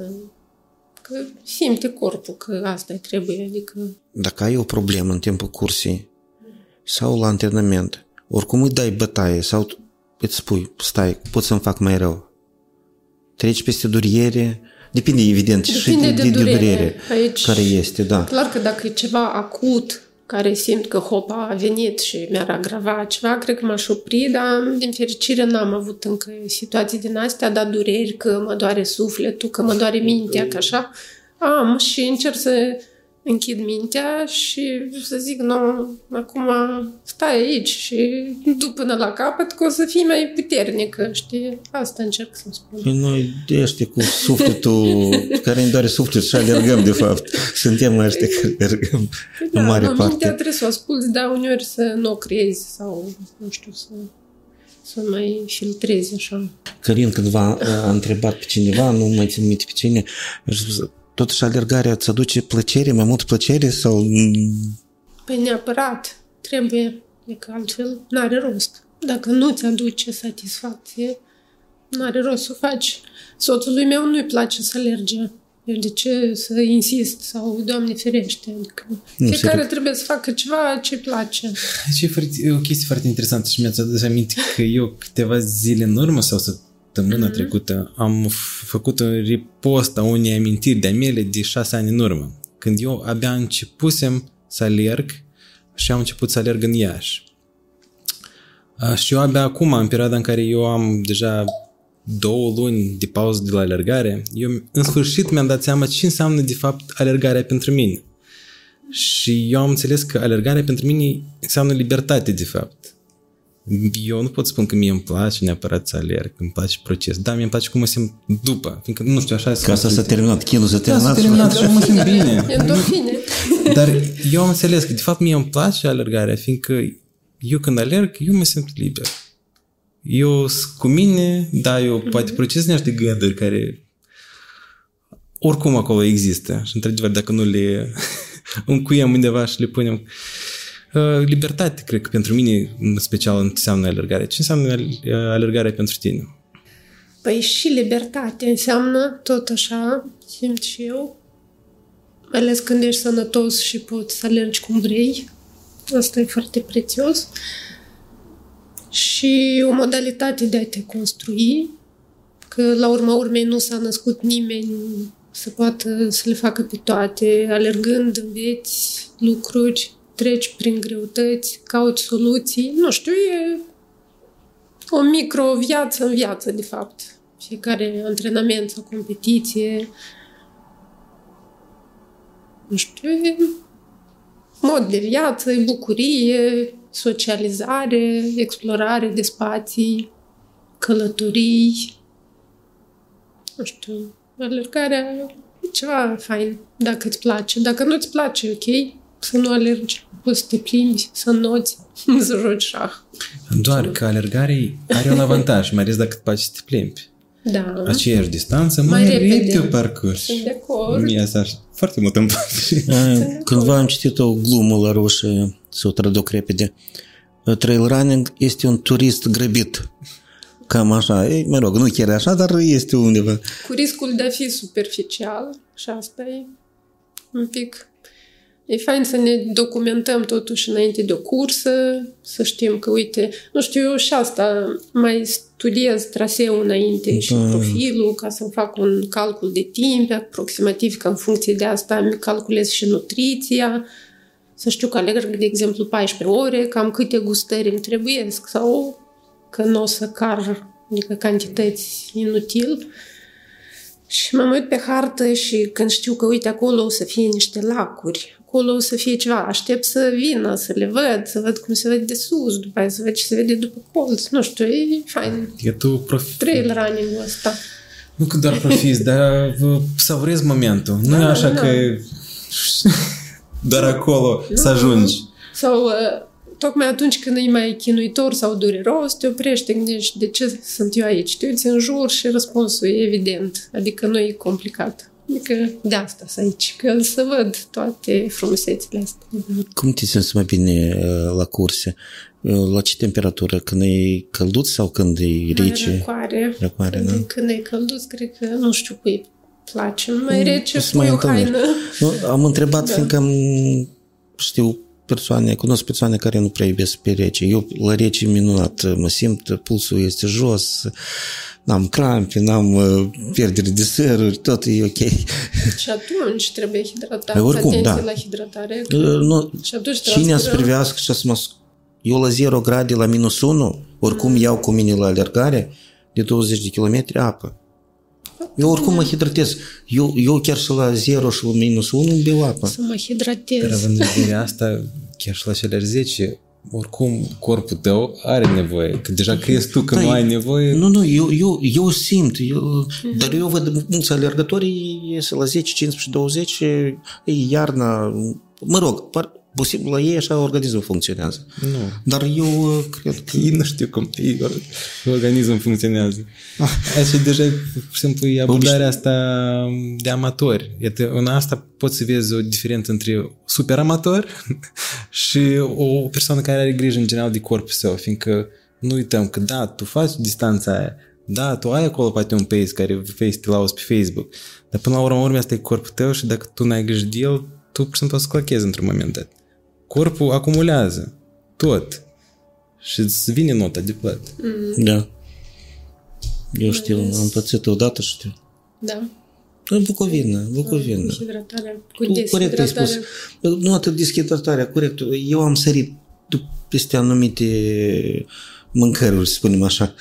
Că simte corpul că asta trebuie, adică... Dacă ai o problemă în timpul cursii sau la antrenament, oricum îi dai bătaie sau tu îți spui, stai, pot să-mi fac mai rău. Treci peste durere, depinde evident Depinde și de de, de, durere. durere Aici- care este, da. Clar că dacă e ceva acut, care simt că hopa a venit și mi-ar agrava ceva, cred că m-aș opri, dar din fericire n-am avut încă situații din astea, dar dureri, că mă doare sufletul, că mă doare mintea, că așa. Am și încerc să închid mintea și să zic, nu, acum stai aici și du până la capăt că o să fii mai puternică, știi? Asta încerc să-mi spun. Păi noi de ăștia cu sufletul, [LAUGHS] care îmi doare sufletul și alergăm de fapt. Suntem ăștia care alergăm în mare Da, nu, mintea parte. trebuie să o asculți, dar uneori să nu o creezi sau, nu știu, să, să mai filtrezi așa. Cărin cândva a întrebat pe cineva, nu mai țin minte pe cine, și a spus, totuși alergarea îți aduce plăcere, mai mult plăcere sau... Păi neapărat trebuie, adică altfel n-are rost. Dacă nu ți aduce satisfacție, n-are rost să o faci. Soțului meu nu-i place să alerge. Eu de ce să insist sau, Doamne ferește, adică Nu, fiecare serios. trebuie să facă ceva ce place. Aici e, foarte, e o chestie foarte interesantă și mi-ați adus aminte că eu câteva zile în urmă sau săptămâna mm-hmm. trecută am f- făcut un repost a unei amintiri de-a mele de șase ani în urmă. Când eu abia începusem să alerg și am început să alerg în Iași. A, Și eu abia acum, în perioada în care eu am deja două luni de pauză de la alergare, eu în sfârșit mi-am dat seama ce înseamnă de fapt alergarea pentru mine. Și eu am înțeles că alergarea pentru mine înseamnă libertate, de fapt. Eu nu pot spune că mie îmi place neapărat să alerg, îmi place proces. Da, mie îmi place cum mă simt după, fiindcă, nu știu, așa Ca asta s-a terminat, chinul s-a Da, s-a terminat. terminat și mă simt bine. [LAUGHS] Endorfine. Dar eu am înțeles că, de fapt, mie îmi place alergarea, fiindcă eu când alerg, eu mă simt liber. Eu sunt cu mine, da, eu poate procesez niște gânduri care oricum acolo există. Și, într-adevăr, dacă nu le [LAUGHS] încuiem undeva și le punem Uh, libertate, cred că pentru mine, în special, înseamnă alergare. Ce înseamnă uh, alergarea pentru tine? Păi și libertate înseamnă tot așa, simt și eu, mai ales când ești sănătos și poți să alergi cum vrei. Asta e foarte prețios. Și o modalitate de a te construi, că la urma urmei nu s-a născut nimeni să poată să le facă pe toate, alergând înveți lucruri, treci prin greutăți, cauți soluții, nu știu, e o micro-viață în viață, de fapt. Fiecare antrenament sau competiție, nu știu, e mod de viață, e bucurie, socializare, explorare de spații, călătorii, nu știu, alergarea e ceva fain, dacă îți place. Dacă nu îți place, ok, să nu alergi, poți să te plimbi, să noți, [LAUGHS] să joci șah. Doar că alergarea are un avantaj, mai ales dacă faci să te plimbi. Da. Aceeași distanță, Mai mai, repede. repede parcurs. Sunt de acord. Mie asta foarte mult îmi place. [LAUGHS] A, Cândva am citit o glumă la rușă, să o traduc repede. Trail running este un turist grăbit. Cam așa. E, mă rog, nu chiar așa, dar este undeva. Cu riscul de a fi superficial și asta e un pic... E fain să ne documentăm totuși înainte de o cursă, să știm că, uite, nu știu, eu și asta mai studiez traseul înainte și profilul ca să fac un calcul de timp aproximativ, că în funcție de asta îmi calculez și nutriția, să știu că alerg, de exemplu, 14 ore, cam câte gustări îmi trebuiesc sau că nu o să car adică cantități inutil. Și mă uit pe hartă și când știu că, uite, acolo o să fie niște lacuri, acolo o să fie ceva, aștept să vină, să le văd, să văd cum se vede de sus, după aia să văd ce se vede după colț. Nu știu, e fain. Adică tu profi... Trail running-ul ăsta. Nu că doar profiți, dar vă savurezi momentul. Nu e Da, așa da. că doar acolo să ajungi. Sau uh, tocmai atunci când e mai chinuitor sau dureros, te oprești, te gândești de ce sunt eu aici. Te uiți în jur și răspunsul e evident. Adică nu e complicat. Adică de asta să aici, că să văd toate frumusețile astea. Cum te simți mai bine uh, la curse? Uh, La ce temperatură? Când e călduț sau când e Mai rece? răcoare. Răcoare, da? Când e călduț, cred că nu știu cui place. Mai rece, o să pui mai o întâlnesc. haină. Nu, am întrebat, [LAUGHS] Da. fiindcă am, știu persoane, cunosc persoane care nu prea iubesc pe rece. Eu la rece minunat mă simt, pulsul este jos, n-am crampe, n-am uh, pierdere de săruri, tot e ok. Și atunci trebuie hidratat. Păi oricum, Atenție da. la hidratare. Uh, Nu, Și atunci cine să transpirăm. privească și să mă... sc- Eu la 0 grade, la minus 1, oricum iau cu mine la alergare de 20 de kilometri apă. Eu oricum mă hidratez. Eu, eu chiar și la 0 și la minus 1 beau apă. Să mă Dar hidratez. având în vedere asta, chiar și la cele 10, oricum corpul tău are nevoie. Că deja crezi tu că Da, nu e- ai nevoie. Nu, nu, eu, eu, eu simt, eu, dar eu văd mulți alergători iese la 10, 15, 20, e iarna, mă rog, par, posibil la ei așa organismul funcționează. Nu. Dar eu uh, cred că... Ei nu știu cum ei, organismul funcționează. Așa deja, pur și simplu, e abordarea asta de amatori. Iată, în asta poți să vezi o diferență între super amator [LAUGHS] și o persoană care are grijă în general de corpul său, fiindcă nu uităm că da, tu faci distanța aia, da, tu ai acolo poate un pace care vei să te lauzi pe Facebook, dar până la urmă, urmă asta e corpul tău și dacă tu n-ai grijă de el, tu pur și simplu o să clachezi într-un moment dat. Corpul acumulează tot și îți vine nota de plată. Da. Eu știu, am pățit odată și știu. Da. În Bucovina, Bucovina. Hidratarea. Cu Tu corect ai spus. deshidratare. Nu atât deshidratarea, corect. Eu am sărit peste anumite mâncăruri, să spunem așa.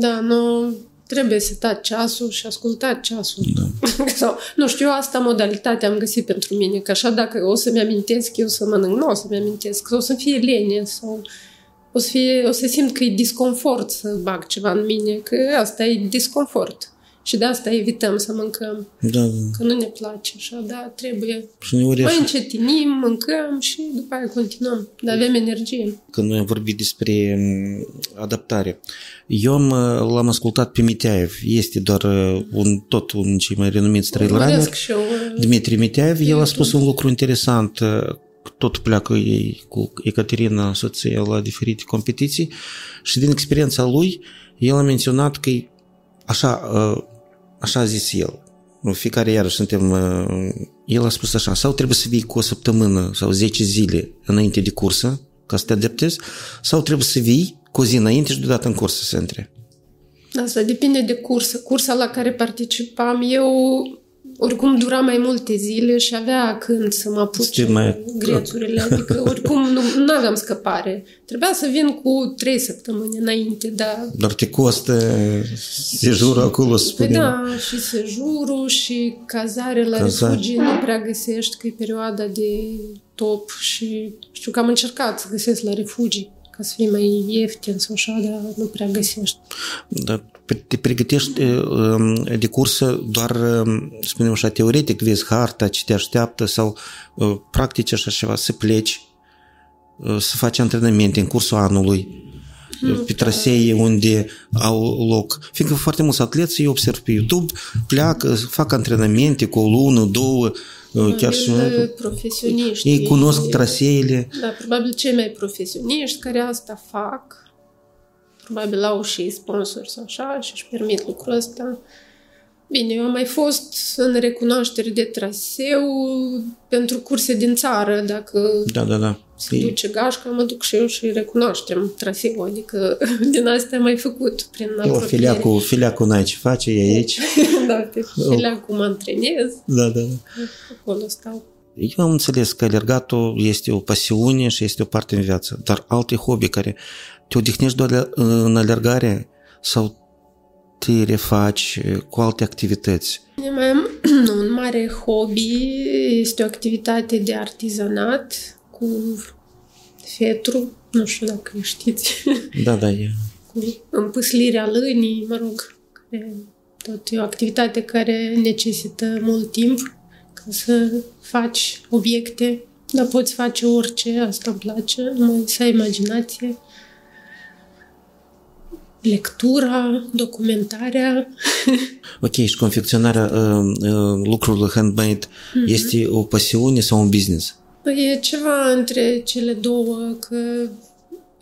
Da, nu trebuie setat ceasul și ascultat ceasul. Da. [LAUGHS] Sau, nu știu, eu asta modalitatea am găsit pentru mine, că așa dacă o să-mi amintesc eu să mănânc, nu o să-mi amintesc, sau o să fie lene, sau o să, fie, o să simt că e disconfort să bag ceva în mine, că asta e disconfort. Și de asta evităm să mâncăm, Da, că nu ne place așa, da, trebuie. și uneori Mai așa, încetinim, mâncăm și după aia continuăm, dar avem energie. când noi am vorbit despre m, adaptare. Eu am, l-am ascultat pe Miteaev. Este doar uh, un, tot un din cei mai renumiți trail runner. Urmăresc și eu uh, Dmitri Miteaev, el a spus un lucru interesant, uh, tot pleacă ei cu Ecaterina, soția, la diferite competiții și din experiența lui, el a menționat că e așa, uh, așa a zis el, Nu, fiecare iarăși suntem, uh, el a spus așa, sau trebuie să vii cu o săptămână sau 10 zile înainte de cursă, ca să te adaptezi, sau trebuie să vii cu o zi înainte și deodată în cursă să intri. Asta depinde de cursă. Cursa la care participam eu oricum dura mai multe zile și avea când să mă apuc Să te mai- grețurile. Adică oricum nu aveam scăpare. Trebuia să vin cu trei săptămâni înainte, dar Dar te costă sejurul acolo, să Păi spunem. da, și sejurul și cazare la Cazare. refugii nu prea găsești, că e perioada de top și știu că am încercat să găsesc la refugii ca să fie mai ieftin sau așa, dar nu prea găsești. Dar te pregătești um, de cursă doar, um, spunem așa, teoretic, vezi harta, ce te așteaptă sau uh, practici așa ceva, să pleci, uh, să faci antrenamente în cursul anului, uh, pe trasee unde au loc. Fiindcă foarte mulți atleți îi observ pe YouTube, pleacă, fac antrenamente cu o lună, două, chiar și profesioniști. Ei cunosc traseele. Da, probabil cei mai profesioniști care asta fac probabil au și sponsori sau așa și își permit lucrul ăsta. Bine, eu am mai fost în recunoaștere de traseu pentru curse din țară, dacă da, da, da. se duce gașca, mă duc și eu și recunoaștem traseul, adică [LAUGHS] din astea am mai făcut prin eu, filiacul, filiacul n-ai ce face, e aici. [LAUGHS] da, pe filiacul mă antrenez. Da, da, da. Acolo stau. Eu am înțeles că alergatul este o pasiune și este o parte în viață, dar alte hobby care te odihnești doar în alergare sau te refaci cu alte activități? Mai am [CLEARS THROAT] un mare hobby, este o activitate de artizanat cu fetru, nu știu dacă știți. Da, da, e. [LAUGHS] Cu împâslirea lânii, mă rog, care tot e o activitate care necesită mult timp ca să faci obiecte, dar poți face orice, asta îmi place, numai să ai imaginație lectura, documentarea. [LAUGHS] Ok, și confecționarea uh, uh, lucrurilor handmade mm-hmm. este o pasiune sau un business? Păi e ceva între cele două, că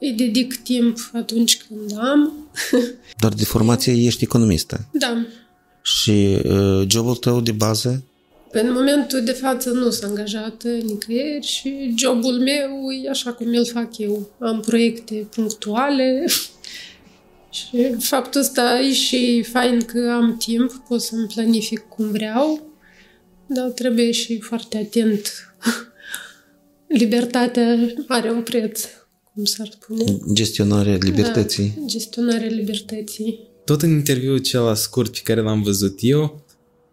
îi dedic timp atunci când am. [LAUGHS] Dar de formație ești economistă. Da. Și uh, jobul tău de bază? Pe în momentul de față nu sunt angajată nicăieri și jobul meu e așa cum îl fac eu. Am proiecte punctuale, [LAUGHS] și faptul ăsta e și fain că am timp, pot să-mi planific cum vreau, dar trebuie și foarte atent. [LAUGHS] Libertatea are un preț, cum s-ar spune. Gestionarea libertății. Da, gestionarea libertății. Tot în interviul cel scurt pe care l-am văzut eu,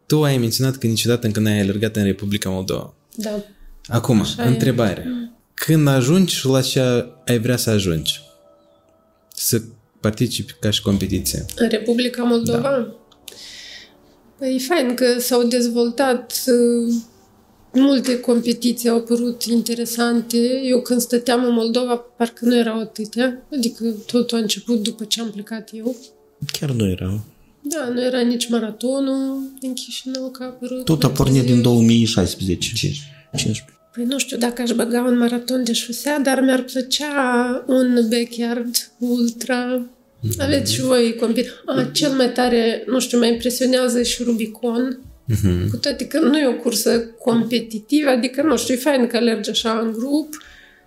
tu ai menționat că niciodată încă n-ai alergat în Republica Moldova. Da. Acum, Așa întrebare. E. Când ajungi și la ce ai vrea să ajungi? Să participi ca și competiție? În Republica Moldova? Da. Păi e fain că s-au dezvoltat uh, multe competiții, au apărut interesante. Eu când stăteam în Moldova, parcă nu erau atâtea, adică totul a început după ce am plecat eu. Chiar nu erau. Da, nu era nici maratonul din Chișinău că a apărut. Tot a pornit din 2016. 15. Păi nu știu dacă aș băga un maraton de șosea, dar mi-ar plăcea un backyard ultra. Mm-hmm. Aveți și voi compet... Ah, cel mai tare, nu știu, mă impresionează și Rubicon. Mm-hmm. Cu toate că nu e o cursă competitivă, adică, nu știu, e fain că alergi așa în grup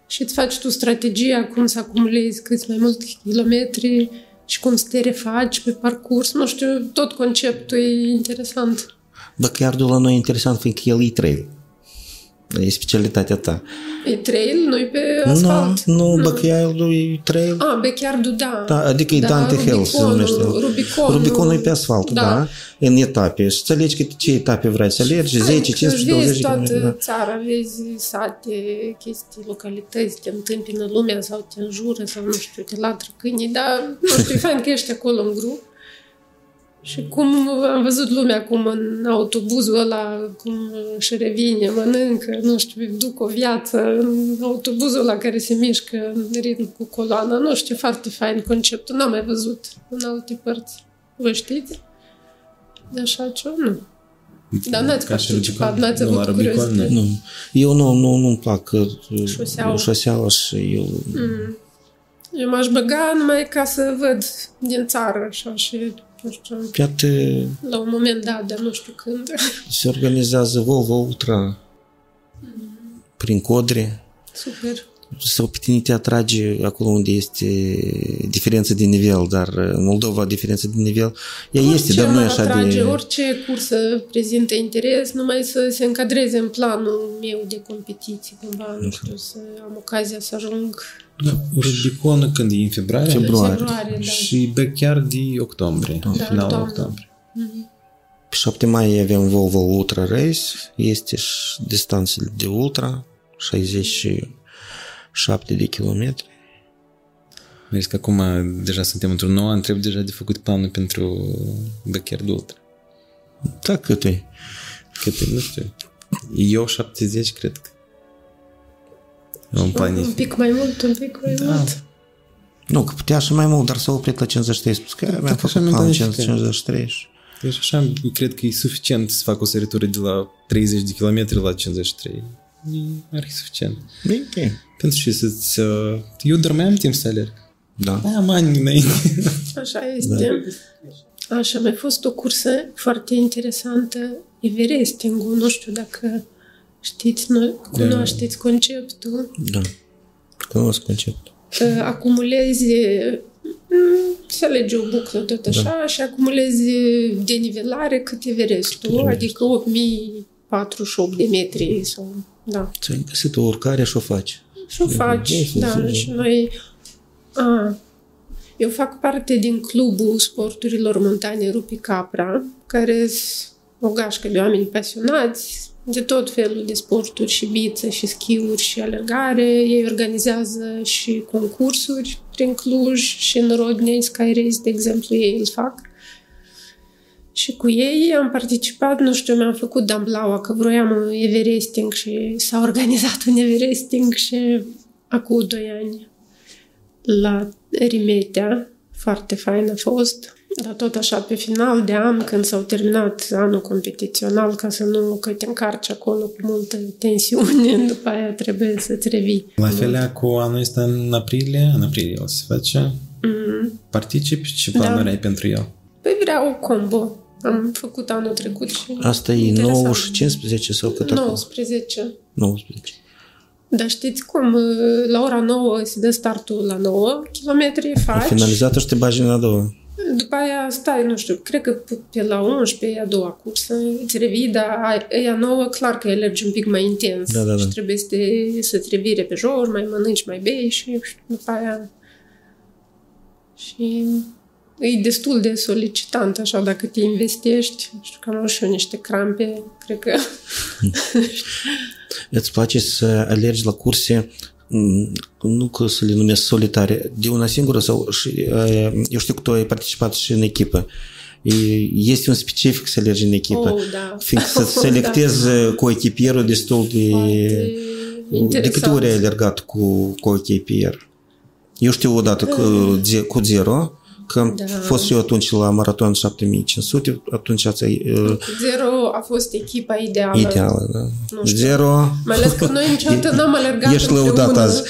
și îți faci tu strategia cum să acumulezi câți mai mulți kilometri și cum să te refaci pe parcurs. Nu știu, tot conceptul e interesant. Backyardul la noi e interesant fiindcă el e trail. E specialitatea ta. E trail, nu e pe asfalt? Nu, nu, backyardul e trail. Ah, backyardul, da. da adică e da, Dante Hill se numește. Rubiconul. Rubiconul e pe asfalt, da. da. În etape. Și să alegi ce etape vrei să alergi, 10, 15, 20 de toată da. țara, vezi sate, chestii, localități, te întâmpină lumea sau te înjură sau nu știu, te latră câinii, dar nu știu, e fain că ești acolo în grup. Și cum am văzut lumea cum în autobuzul ăla, cum își revine, mănâncă, nu știu, duc o viață în autobuzul ăla care se mișcă în ritm cu coloana. Nu știu, foarte fain conceptul. N-am mai văzut în alte părți. Vă știți? De așa ceva? Nu. Dar n-ați participat, n-ați avut curiozitate. Nu. Eu nu, nu, nu-mi plac uh, șoseaua, șoseaua și eu... Mm. Eu m-aș băga numai ca să văd din țară așa și nu știu. Poate... La un moment dat, dar nu știu când. [LAUGHS] Se organizează Volvo Ultra mm. prin Codre. Super. Sau pe tine te atrage acolo unde este diferență de nivel, dar în Moldova diferență de nivel, ea orice este, dar nu e așa atrage, de... Orice cursă prezintă interes, numai să se încadreze în planul meu de competiții, cumva, nu știu, să am ocazia să ajung da, Rubicon când e în februarie? Februarie. februarie da. Și Backyard de octombrie, da, finalul da. octombrie. Mm-hmm. Pe 7 mai avem Volvo Ultra Race, este și distanțele de ultra, 67 de kilometri. Deci că acum deja suntem într-un nou an, trebuie deja de făcut planul pentru Băcher de Ultra. Da, cât e? Cât e, nu știu. Eu 70, cred că. Eu în planific. Un pic mai mult, un pic mai Da. mult. Nu, că putea și mai mult, dar s-a oprit la 53. Spus că mi-am așa făcut mi-am plan dat și 53. Deci așa, cred că e suficient să fac o săritură de la 30 de km la 53. E ar fi suficient. Bine, ok. Pentru ce să-ți... uh, Eu dormeam timp să alerg. Da. Da, am ani înainte. [LAUGHS] Așa este. Așa, mai fost o cursă foarte interesantă, Everesting-ul, nu știu dacă știți, nu, cunoașteți conceptul. Da. Cunosc conceptul. Că acumulezi, mm, se alege o buclă tot așa da. și acumulezi denivelare cât Everestul, Everest. adică 8048 de metri sau, da. Ți-ai găsit o urcare și o faci. Și o faci, Este, da, este. și noi... A, eu fac parte din clubul sporturilor montane Rupi Capra, care sunt o gașcă de oameni pasionați de tot felul de sporturi, și biță, și schiuri, și alergare. Ei organizează și concursuri prin Cluj și în Rodney, Sky Race, de exemplu, ei îl fac. Și cu ei am participat, nu știu, mi-am făcut damblaua că vroiam un Everesting și s-a organizat un Everesting și acum 2 ani la Rimetea, foarte fain a fost, dar tot așa pe final de an, când s-au terminat anul competițional, ca să nu că te încarci acolo cu multă tensiune, [LAUGHS] după aia trebuie să-ți revii. La fel cu anul ăsta în aprilie, în aprilie o să se face. Mm. Participi și planuri Da. ai pentru el. Păi vreau o combo. Am făcut anul trecut și... Asta e interesant. 9 și 15 sau cât acum? 19. 19. Dar știți cum? La ora 9 se dă startul la 9 km, Ai faci. finalizat și te bagi în a doua. După aia stai, nu știu, cred că pe la 11 e a doua cursă, îți revii, dar a- e a nouă, clar că alergi un pic mai intens. Da, da, da. Și trebuie să te, să-ți revii repejor, mai mănânci, mai bei și după aia... Și e destul de solicitant, așa, dacă te investești. Știu că am avut și eu niște crampe, cred că... [LAUGHS] Îți place să alergi la curse m, nu că să le numesc solitare, de una singură sau și, uh, eu știu că tu ai participat și în echipă. E- Este un specific să alergi în echipă. Oh, da. Fiindcă să Oh, selectezi cu echipierul destul de... Foarte De interesant. câte ori ai alergat cu, cu echipier? Eu știu odată că, ze- cu zero, că am Da. fost și eu atunci la maraton 7500, atunci ați uh, Zero a fost echipa ideală. ideală, da. Nu știu. Zero, Mai ales că noi niciodată n-am [LAUGHS] alergat Ești lăudat împreună. azi.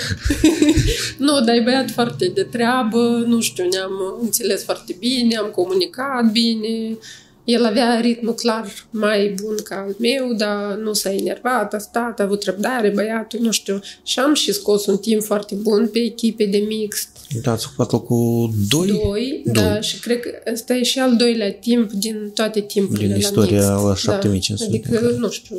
[LAUGHS] nu, dar e băiat foarte de treabă, nu știu, ne-am înțeles foarte bine, am comunicat bine. El avea ritmul clar mai bun ca al meu, dar nu s-a enervat, a stat, a avut răbdare, băiatul, nu știu. Și am și scos un timp foarte bun pe echipe de mixt. Da, ați ocupat locul 2 Doi, da, și cred că ăsta e și al doilea timp din toate timpurile Din la istoria mixt. la 7500, Da, adică, nu știu,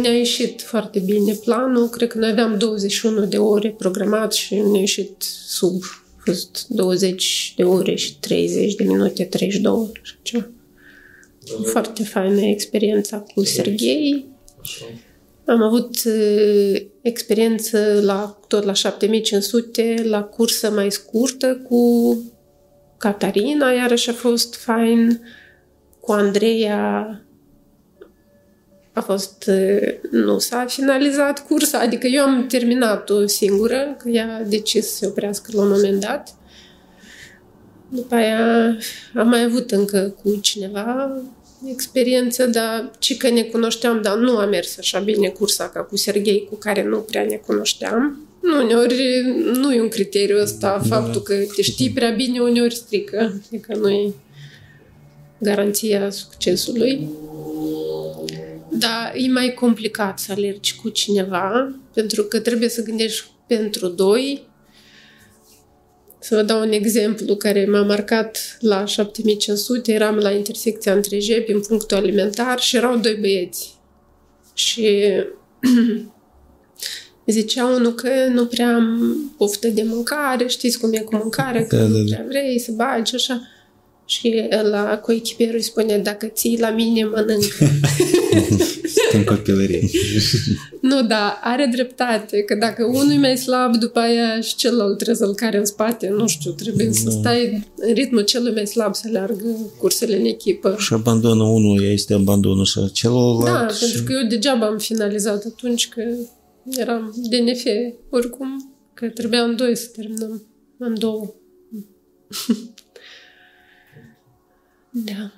ne-a ieșit foarte bine planul. Cred că noi aveam 21 de ore programat și ne-a ieșit sub a fost 20 de ore și 30 de minute, 32. așa ceva. Foarte faină experiența cu Serghei. Am avut uh, experiență la, tot la 7500, la cursă mai scurtă cu Catarina, iarăși a fost fain. Cu Andreea a fost, uh, nu s-a finalizat cursa, adică eu am terminat-o singură, că ea a decis să se oprească la un moment dat. După aia am mai avut încă cu cineva experiență, dar ci că ne cunoșteam, dar nu a mers așa bine cursa ca cu Serghei, cu care nu prea ne cunoșteam. Nu, uneori nu e un criteriu ăsta, faptul că te știi prea bine, uneori strică, adică nu e garanția succesului. Dar e mai complicat să alergi cu cineva, pentru că trebuie să gândești pentru doi. Să vă dau un exemplu care m-a marcat la 7500, eram la intersecția între Jepi în punctul alimentar și erau doi băieți. Și [CLEARS THROAT] zicea unul că nu prea am poftă de mâncare, știți cum e cu mâncare, că Da, nu da, da. prea vrei să bagi, așa. Și la coechipierul îi spune, dacă ții la mine, mănâncă. [LAUGHS] În copilărie. [LAUGHS] nu, da, are dreptate, că dacă unul e mai slab, după aia și celălalt trebuie să-l care în spate, nu știu, trebuie să stai în ritmul celui mai slab să leargă cursele în echipă. Și abandonă unul, este abandonul și celălalt. Da, și... pentru că eu degeaba am finalizat atunci că eram DNF, oricum, că trebuia în doi să terminăm, în două. [LAUGHS] da.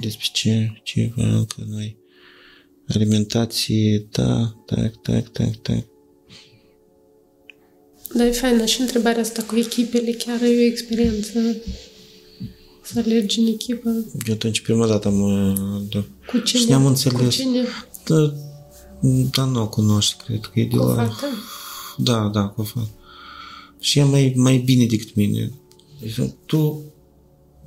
Despre ce, ce că noi alimentație, da, tac, tac, tac, tac. Da, e faină și întrebarea asta cu echipele, chiar e o experiență să alergi în echipă. Eu atunci prima dată am... Da. Cu cine? Și ne-am înțeles. Cu cine? Da, da, nu o cunoști, cred că e de Cu la... fata? Da, da, cu fata. Și e mai, mai bine decât mine. Deci, tu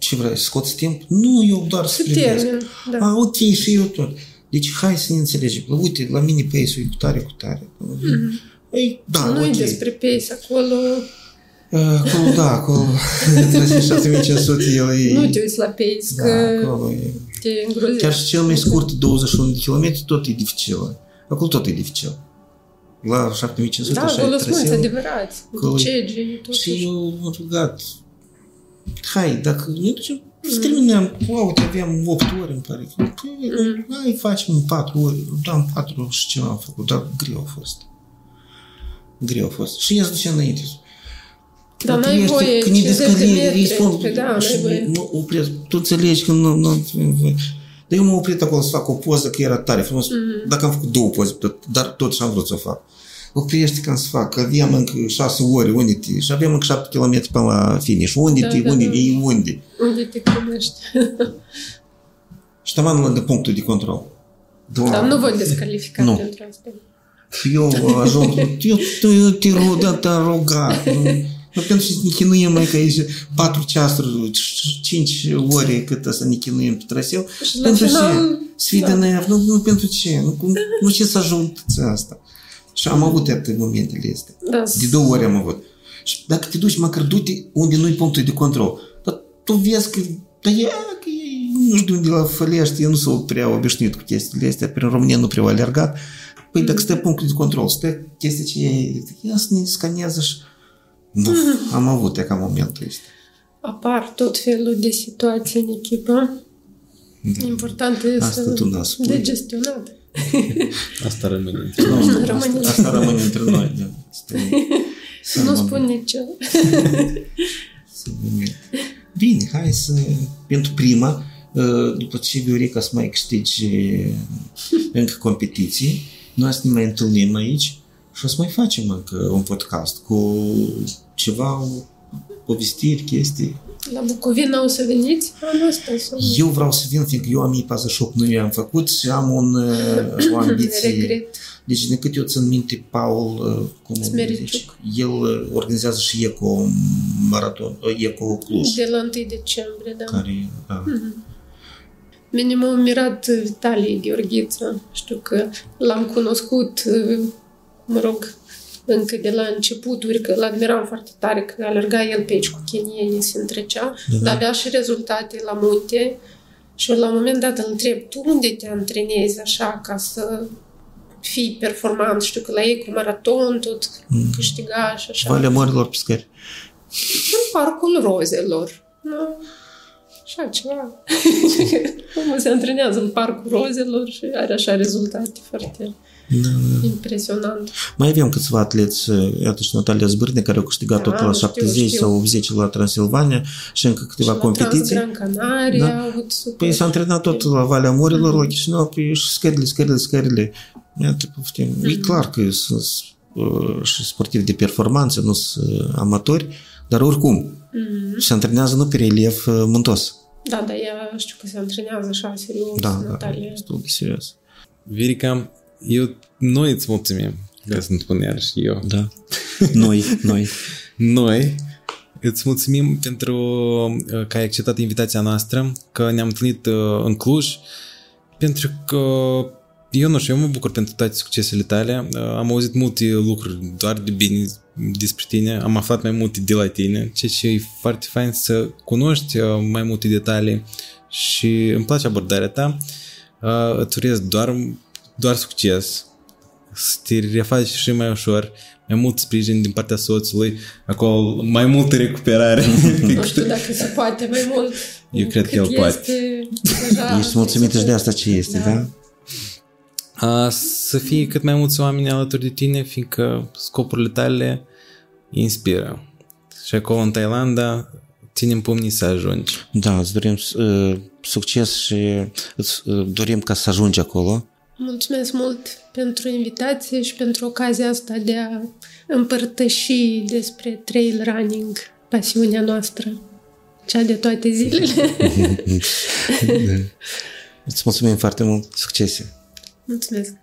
ce vrei, scoți timp? Nu, eu doar să Să primesc. termin, da. A, ok, și eu tot. Deci hai să ne înțelegem. Uite, la mine pace e cu tare, cu tare. Mm-hmm. Ei, da, nu ok. e despre pace acolo, Acolo, da, acolo. [LAUGHS] Trebuie 6500 el e... nu te uiți la pace, Da, că acolo e... te îngrozești. Chiar și cel mai scurt 21 de km tot e dificil. Acolo tot e dificil. La 7500 Da, așa acolo e sunt mulți traseul. adevărați, Acolo- cegi, totuși. Și eu am rugat, hai, dacă ne ducem, să terminăm, wow, uite, aveam 8 ore, îmi pare. Păi, hai, facem 4 ore, da, în 4 și ceva am făcut, dar greu a fost. Greu a fost. Și ea se ducea înainte. Dar Tu n-ai ești- voie, când e 50 de descălire, metri, îi spun, păi da, și n-ai voie. mă opresc, tu înțelegi că nu, nu, dar eu m-am oprit acolo să fac o poză, că era tare frumos, Mm. dacă am făcut două poze, tot, dar totuși am vrut să o fac. Oprește ca să fac, că aveam încă șase ore, unde te, și aveam încă șapte kilometri până la finish, unde Da, te, da, unde, da. ei unde. Unde te cunoști. [LAUGHS] Și taman lângă punctul de control. Doamne. Dar nu voi descalifica Nu. pentru asta. Eu ajung, [LAUGHS] eu, eu, eu te rog, da, te rugat. Nu, [LAUGHS] nu pentru să ne chinuim mai că aici 4 ceasuri, 5 ore cât să ne chinuim pe traseu. Și la pentru final, ce? Sfidă da. nerv, nu, nu pentru ce? Nu, cum- nu ce să ajung asta. Și am avut atât momentele astea. Da, De două ori am avut. Și dacă te duci, măcar du-te unde nu-i punctul de control. Dar tu vezi că, da e, că e, nu știu unde la Fălești, eu nu sunt prea obișnuit cu chestiile astea, prin România nu prea au alergat. Păi dacă stai punctul de control, stai chestia ce e, ia să ne scanează și... Nu, am avut e ca momentul ăsta. apar tot felul de situații în echipă. Important e Asta să tu n-a spus. de gestionat. Asta rămâne. Nu, Rămâne. asta, asta rămâne între noi. Da. Asta e- Să nu spun nici eu. [LAUGHS] Să vedem. Bine, hai să... Pentru prima, uh, după ce Viorica să mai câștigi încă competiții, noi să ne mai întâlnim aici și o să mai facem încă un podcast cu ceva, povestiri, chestii. La Bucovina o să veniți anul ăsta? Sau? Eu vreau să vin, fiindcă eu am I48 nu i-am făcut și am un, uh, [CLEARS THROAT] o ambiție. Regret. Deci, de cât eu țin minte, Paul, uh, cum îl Smericiuc. zici, el uh, organizează și Eco Maraton, uh, Eco Cluj, De la 1 decembrie, da. care, da, Mine m-a mirat Vitalie Gheorghiță. Știu că l-am cunoscut, mă rog, încă de la începuturi, că l-admiram foarte tare, că alerga el pe aici cu chenienii, se întrecea, dar avea și rezultate la munte. Și eu la un moment dat îl întreb, tu unde te antrenezi așa ca să fii performant? Știu că la ei cu maraton tot câștiga și așa. Valea Mărilor Piscări. În parcul rozelor. Nu? Așa ceva. [LAUGHS] Omul se antrenează în parcul rozelor și are așa rezultate foarte Da, da. impresionant. Mai avem câțiva atleți, uh, iată și Natalia Zbârne, care au câștigat Da, tot la știu, 70 știu. sau 80 la Transilvania și încă câteva Și la competiții. Trans Gran Canaria Da. a avut super. Păi s-a antrenat tot la Valea Morilor, la Chișinău, păi și scările, scările, scările. Iată, poftim. E clar că sunt uh, și sportivi de performanță, nu sunt uh, amatori, dar oricum, se antrenează nu pe relief uh, muntos. Da, dar ea știu că se antrenează așa serios, Da, da, Natalia. destul de serios. Virica, eu, noi îți mulțumim, că sunt spun iarăși eu. Da. Noi, noi. [LAUGHS] Noi îți mulțumim pentru uh, că ai acceptat invitația noastră, că ne-am întâlnit uh, în Cluj, pentru că eu nu știu, eu mă bucur pentru toate succesele tale. Uh, am auzit multe lucruri doar de bine despre tine, am aflat mai multe de la tine, ceea ce e foarte fain să cunoști uh, mai multe detalii și îmi place abordarea ta. Uh, îți urez doar, doar succes, să te refaci și mai ușor, mai mult sprijin din partea soțului, acolo mai multă recuperare. nu [LAUGHS] știu dacă se poate mai mult. Eu cred că el este poate. Deja Ești mulțumită și de asta ce este, da? A, să fie cât mai mulți oameni alături de tine, fiindcă scopurile tale inspiră. Și acolo în Thailanda ținem pumnii să ajungi. Da, îți dorim uh, succes și îți uh, dorim ca să ajungi acolo. Mulțumesc mult pentru invitație și pentru ocazia asta de a împărtăși despre trail running, pasiunea noastră, cea de toate zilele. [LAUGHS] Îți mulțumim foarte mult. Succese! Mulțumesc!